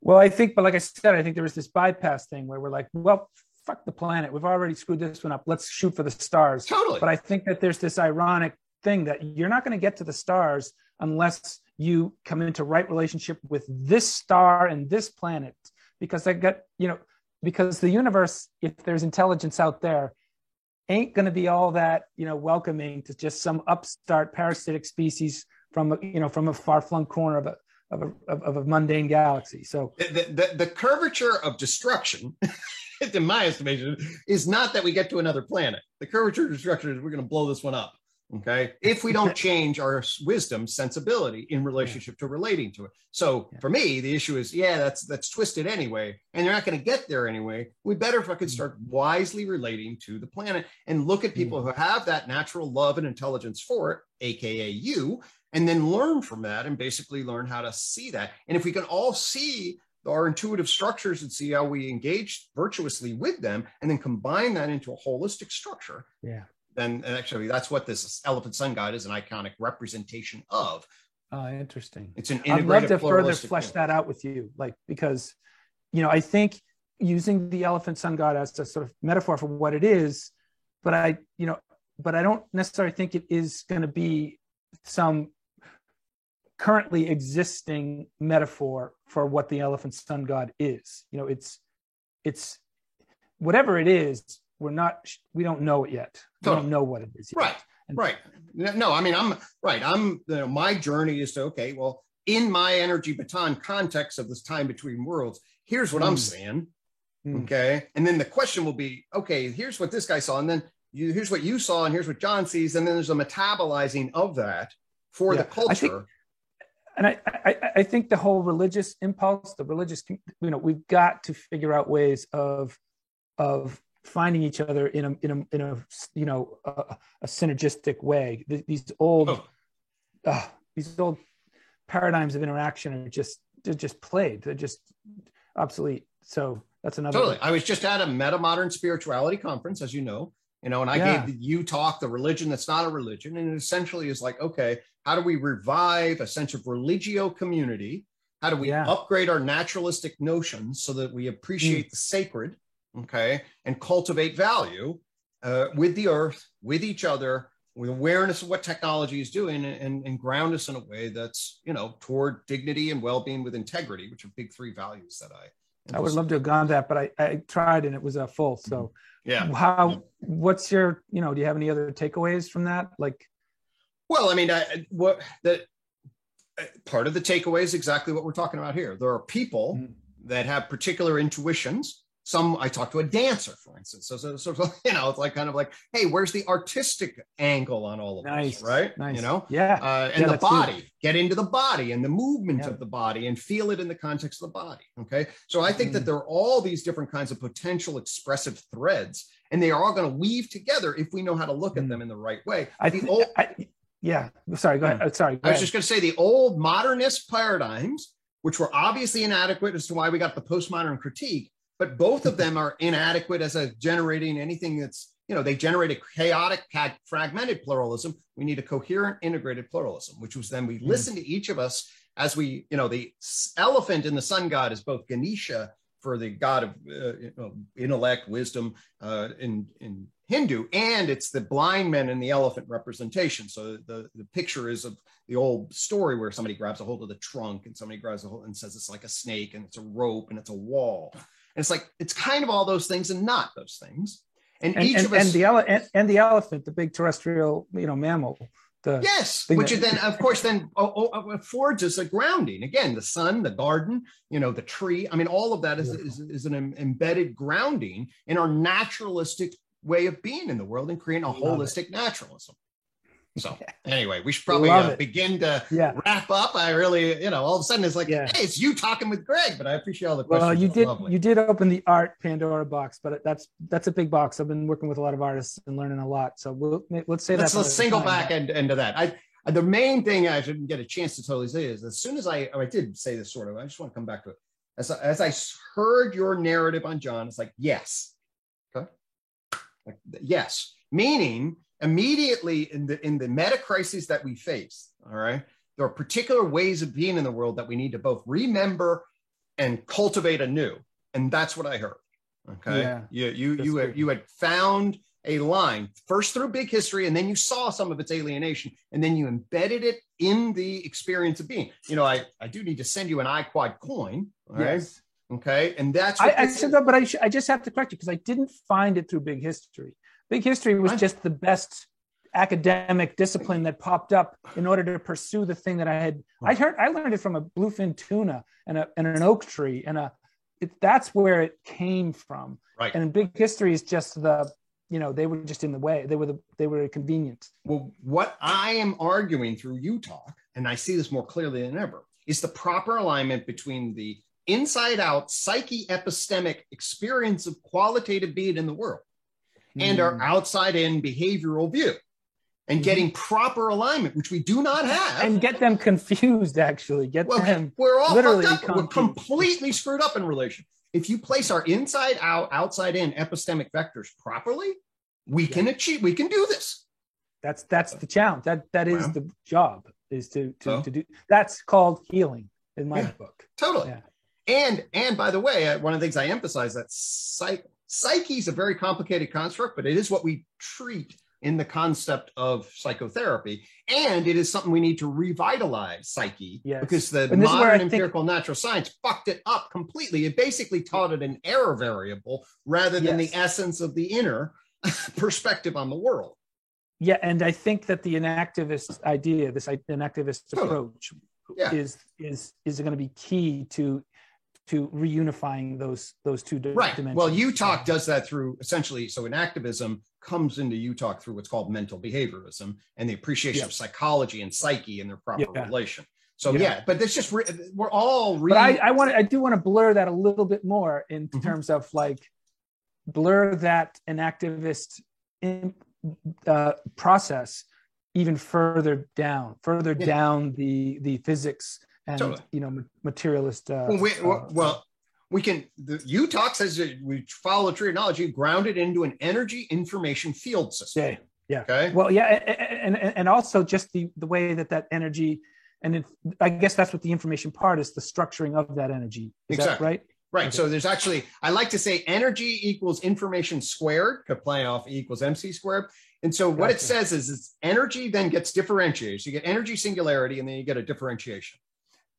Well, I think, but like I said, I think there was this bypass thing where we're like, well, fuck the planet. We've already screwed this one up. Let's shoot for the stars. Totally. But I think that there's this ironic thing that you're not going to get to the stars unless you come into right relationship with this star and this planet because I got you know because the universe if there's intelligence out there ain't going to be all that you know welcoming to just some upstart parasitic species from a, you know from a far-flung corner of a of a, of a mundane galaxy. So the, the, the curvature of destruction in my estimation is not that we get to another planet. The curvature of destruction is we're going to blow this one up okay? If we don't change our wisdom sensibility in relationship yeah. to relating to it. So yeah. for me the issue is yeah that's that's twisted anyway and they're not going to get there anyway. We better if I could start wisely relating to the planet and look at people mm. who have that natural love and intelligence for it aka you and then learn from that and basically learn how to see that. And if we can all see our intuitive structures and see how we engage virtuously with them and then combine that into a holistic structure yeah then actually that's what this elephant sun god is an iconic representation of. Oh, interesting. It's an I'd love to further flesh thing. that out with you, like because, you know, I think using the elephant sun god as a sort of metaphor for what it is, but I, you know, but I don't necessarily think it is going to be some currently existing metaphor for what the elephant sun god is. You know, it's it's whatever it is we're not we don't know it yet we don't know what it is yet. right and, right no i mean i'm right i'm you know my journey is to okay well in my energy baton context of this time between worlds here's what mm. i'm saying mm. okay and then the question will be okay here's what this guy saw and then you, here's what you saw and here's what john sees and then there's a metabolizing of that for yeah. the culture think, and I, I, I think the whole religious impulse the religious you know we've got to figure out ways of of finding each other in a in a in a you know a, a synergistic way. These old oh. uh, these old paradigms of interaction are just they're just played. They're just obsolete. So that's another. Totally. I was just at a meta modern spirituality conference, as you know, you know, and I yeah. gave you talk the religion that's not a religion, and it essentially is like, okay, how do we revive a sense of religio community? How do we yeah. upgrade our naturalistic notions so that we appreciate mm. the sacred? Okay, and cultivate value uh, with the earth, with each other, with awareness of what technology is doing, and, and ground us in a way that's you know toward dignity and well-being with integrity, which are big three values that I. I would love to have gone that, but I, I tried and it was a full. So yeah, how? What's your you know? Do you have any other takeaways from that? Like, well, I mean, I, what that uh, part of the takeaway is exactly what we're talking about here. There are people mm-hmm. that have particular intuitions some I talked to a dancer, for instance. So, so, so, you know, it's like kind of like, hey, where's the artistic angle on all of nice, this, right? Nice. You know, yeah, uh, and yeah, the body, get into the body and the movement yeah. of the body, and feel it in the context of the body. Okay, so I think mm. that there are all these different kinds of potential expressive threads, and they are all going to weave together if we know how to look mm. at them in the right way. I think. old, yeah, sorry. Go ahead. Mm. Sorry. Go I was ahead. just going to say the old modernist paradigms, which were obviously inadequate as to why we got the postmodern critique but both of them are inadequate as a generating anything that's you know they generate a chaotic fragmented pluralism. We need a coherent integrated pluralism which was then we mm. listen to each of us as we you know the elephant in the sun god is both ganesha for the god of uh, you know, intellect wisdom uh, in in hindu and it's the blind men and the elephant representation. So the the picture is of the old story where somebody grabs a hold of the trunk and somebody grabs a hold and says it's like a snake and it's a rope and it's a wall and it's like it's kind of all those things and not those things. And, and each and, of us and the ele- and, and, the elephant, the big terrestrial, you know, mammal, the yes, which that- then, of course, then oh, oh, oh affords us a grounding. Again, the sun, the garden, you know, the tree. I mean, all of that is, is, is an embedded grounding in our naturalistic way of being in the world and creating a holistic naturalism. So, anyway, we should probably uh, begin to yeah. wrap up. I really, you know, all of a sudden it's like, Yeah. hey, it's you talking with Gregg, but I appreciate all the questions. Well, you did lovely. you did open the art Pandora box, but that's that's a big box. I've been working with a lot of artists and learning a lot. So we'll let's say Let's, that let's single back end, end of that. I the main thing I didn't get a chance to totally say is as soon as I I did say this sort of, I just want to come back to it. As, as I heard your narrative on John, it's like, yes. Okay. Like, yes. Meaning immediately in the in the meta crises that we face, all right, there are particular ways of being in the world that we need to both remember and cultivate anew. And that's what I heard. Okay. Yeah. you you you had, you had found a line first through big history and then you saw some of its alienation and then you embedded it in the experience of being you know i i do need to send you an iquad coin all right Yes. okay and that's I, what I said that, but I, sh- I just have to correct you because I didn't find it through Big History. Big History was just the best academic discipline that popped up in order to pursue the thing that I had. I heard I learned it from a bluefin tuna and a and an oak tree and a. It, that's where it came from. right And Big History is just the, you know, they were just in the way. They were the they were convenient. well what i am arguing through UTOK and i see this more clearly than ever is the proper alignment between the inside out psyche epistemic experience of qualitative being in the world and our Mm. outside in behavioral view and Mhm. getting proper alignment which we do not have and get them confused. Actually, get Well, them. we're all literally fucked up. We're completely screwed up in relation. If you place our inside out, outside in epistemic vectors properly, we can achieve. We can do this. That's that's the challenge. That that is Well. the job is to to, to do. That's called healing in my Yeah. book. Totally. Yeah. And and by the way, uh, one of the things I emphasize that psych, psyche is a very complicated construct, but it is what we treat in the concept of psychotherapy, and it is something we need to revitalize psyche Yes. because the And this is where I modern think- empirical natural science fucked it up completely. It basically taught it an error variable rather than Yes. the essence of the inner perspective on the world. Yeah, and I think that the enactivist idea, this enactivist Totally. approach, Yeah. is is is going to be key to to reunifying those those two Right. dimensions. Well, UTOK does that through essentially. So, enactivism comes into UTOK through what's called mental behaviorism and the appreciation of psychology and psyche and their proper Yeah. relation. So, Yeah. yeah, but it's just re- we're all. Re- but I, I want I do want to blur that a little bit more in Mhm. terms of like blur that an activist in, uh, process even further down, further Yeah. down the the physics and Totally. you know materialist. Uh, well, we, well, we can. The UTOK says that we follow the tree of knowledge. You ground it into an energy information field system. yeah, yeah. Okay. Well, yeah, and and, and also just the the way that that energy, and it, I guess that's what the information part is, the structuring of that energy. Is that Exactly. right? Right. Okay. So there's actually, I like to say energy equals information squared, could play off E equals MC squared. And so what it says is it's energy then gets differentiated. So you get energy singularity and then you get a differentiation.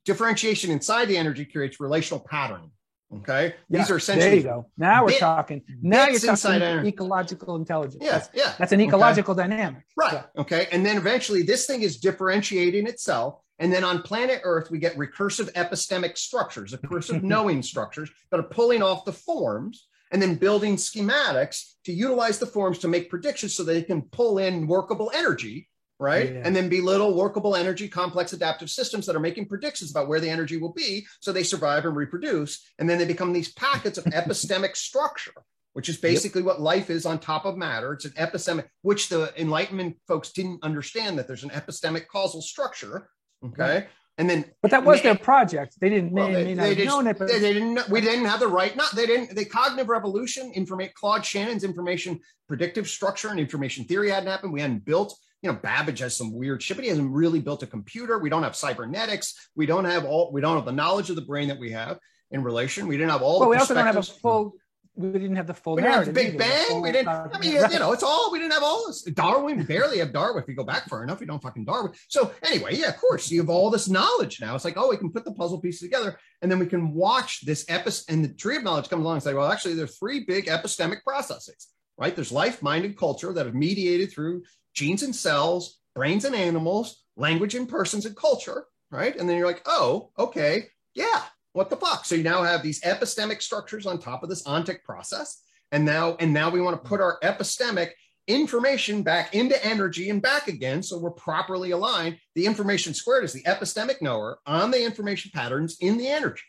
Differentiation inside the energy creates relational patterning. Okay. These are essentially. There you go. Now we're bit- talking. Now you're talking ecological intelligence. Yeah. That's, Yeah. that's an ecological dynamic. Right. Yeah. Okay. And then eventually this thing is differentiating itself. And then on planet Earth, we get recursive epistemic structures, recursive knowing structures that are pulling off the forms and then building schematics to utilize the forms to make predictions so they can pull in workable energy, right? Yeah. And then be little workable energy, complex adaptive systems that are making predictions about where the energy will be so they survive and reproduce. And then they become these packets of epistemic structure which is basically what life is on top of matter. It's an epistemic, which the Enlightenment folks didn't understand that there's an epistemic causal structure. Mm-hmm. Okay. And then But that was Ma- their project. They didn't well, they, not they just- known it, but they, they didn't know- we didn't have the right not they didn't the cognitive revolution information Claude Shannon's information predictive structure and information theory hadn't happened we hadn't built you know Babbage has some weird shit but he hasn't really built a computer we don't have cybernetics we don't have all we don't have the knowledge of the brain that we have in relation we didn't have all well, the we also don't have a full. We didn't have the full. We didn't have the Big Bang. full, We didn't. uh, I mean, right. you know, it's all. We didn't have all this. Darwin barely have Darwin. If you go back far enough, we don't fucking Darwin. So anyway, yeah, of course, you have all this knowledge now. It's like, oh, we can put the puzzle pieces together, and then we can watch this epis. And the tree of knowledge comes along and say, well, actually, there are three big epistemic processes. Right? There's life, mind, and culture that have mediated through genes and cells, brains and animals, language and persons and culture, right? And then you're like, oh, okay, yeah, what the fuck? So you now have these epistemic structures on top of this ontic process. And now, and now we want to put our epistemic information back into energy and back again. So we're properly aligned. The information squared is the epistemic knower on the information patterns in the energy.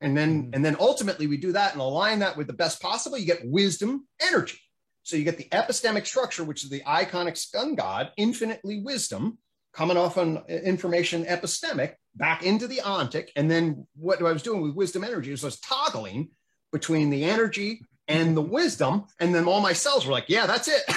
And then, mm-hmm. and then ultimately we do that and align that with the best possible. You get wisdom energy. So you get the epistemic structure, which is the iconic sun god, infinitely wisdom, coming off on information epistemic back into the ontic. And then what I was doing with wisdom energy is I was toggling between the energy and the wisdom. And then all my cells were like, yeah, that's it.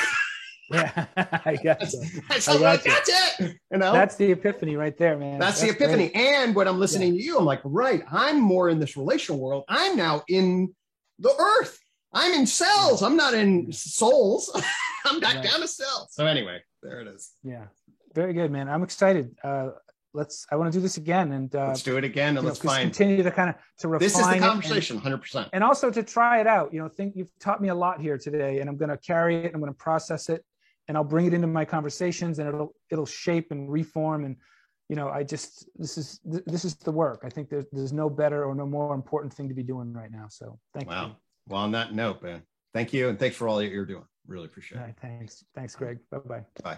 Yeah, I got that's, that's, I got like, that's it. You know, that's the epiphany right there, man. That's, that's the epiphany. Great. And when I'm listening yeah. to you, I'm like, right, I'm more in this relational world. I'm now in the earth. I'm in cells. I'm not in souls. I'm back right. down to cells. So anyway, there it is. Yeah, very good, man. I'm excited. Uh, let's. I want to do this again, and uh, let's do it again, and let's know, find continue to kind of to refine. This is the conversation, hundred percent, and also to try it out. You know, think you've taught me a lot here today, and I'm going to carry it. I'm going to process it, and I'll bring it into my conversations, and it'll it'll shape and reform and you know, I just this is this is the work. I think there's there's no better or no more important thing to be doing right now. So thank wow. you. Well, on that note, man, thank you and thanks for all that you're doing. Really appreciate it. Right, thanks. Thanks, Gregg. Bye-bye. Bye.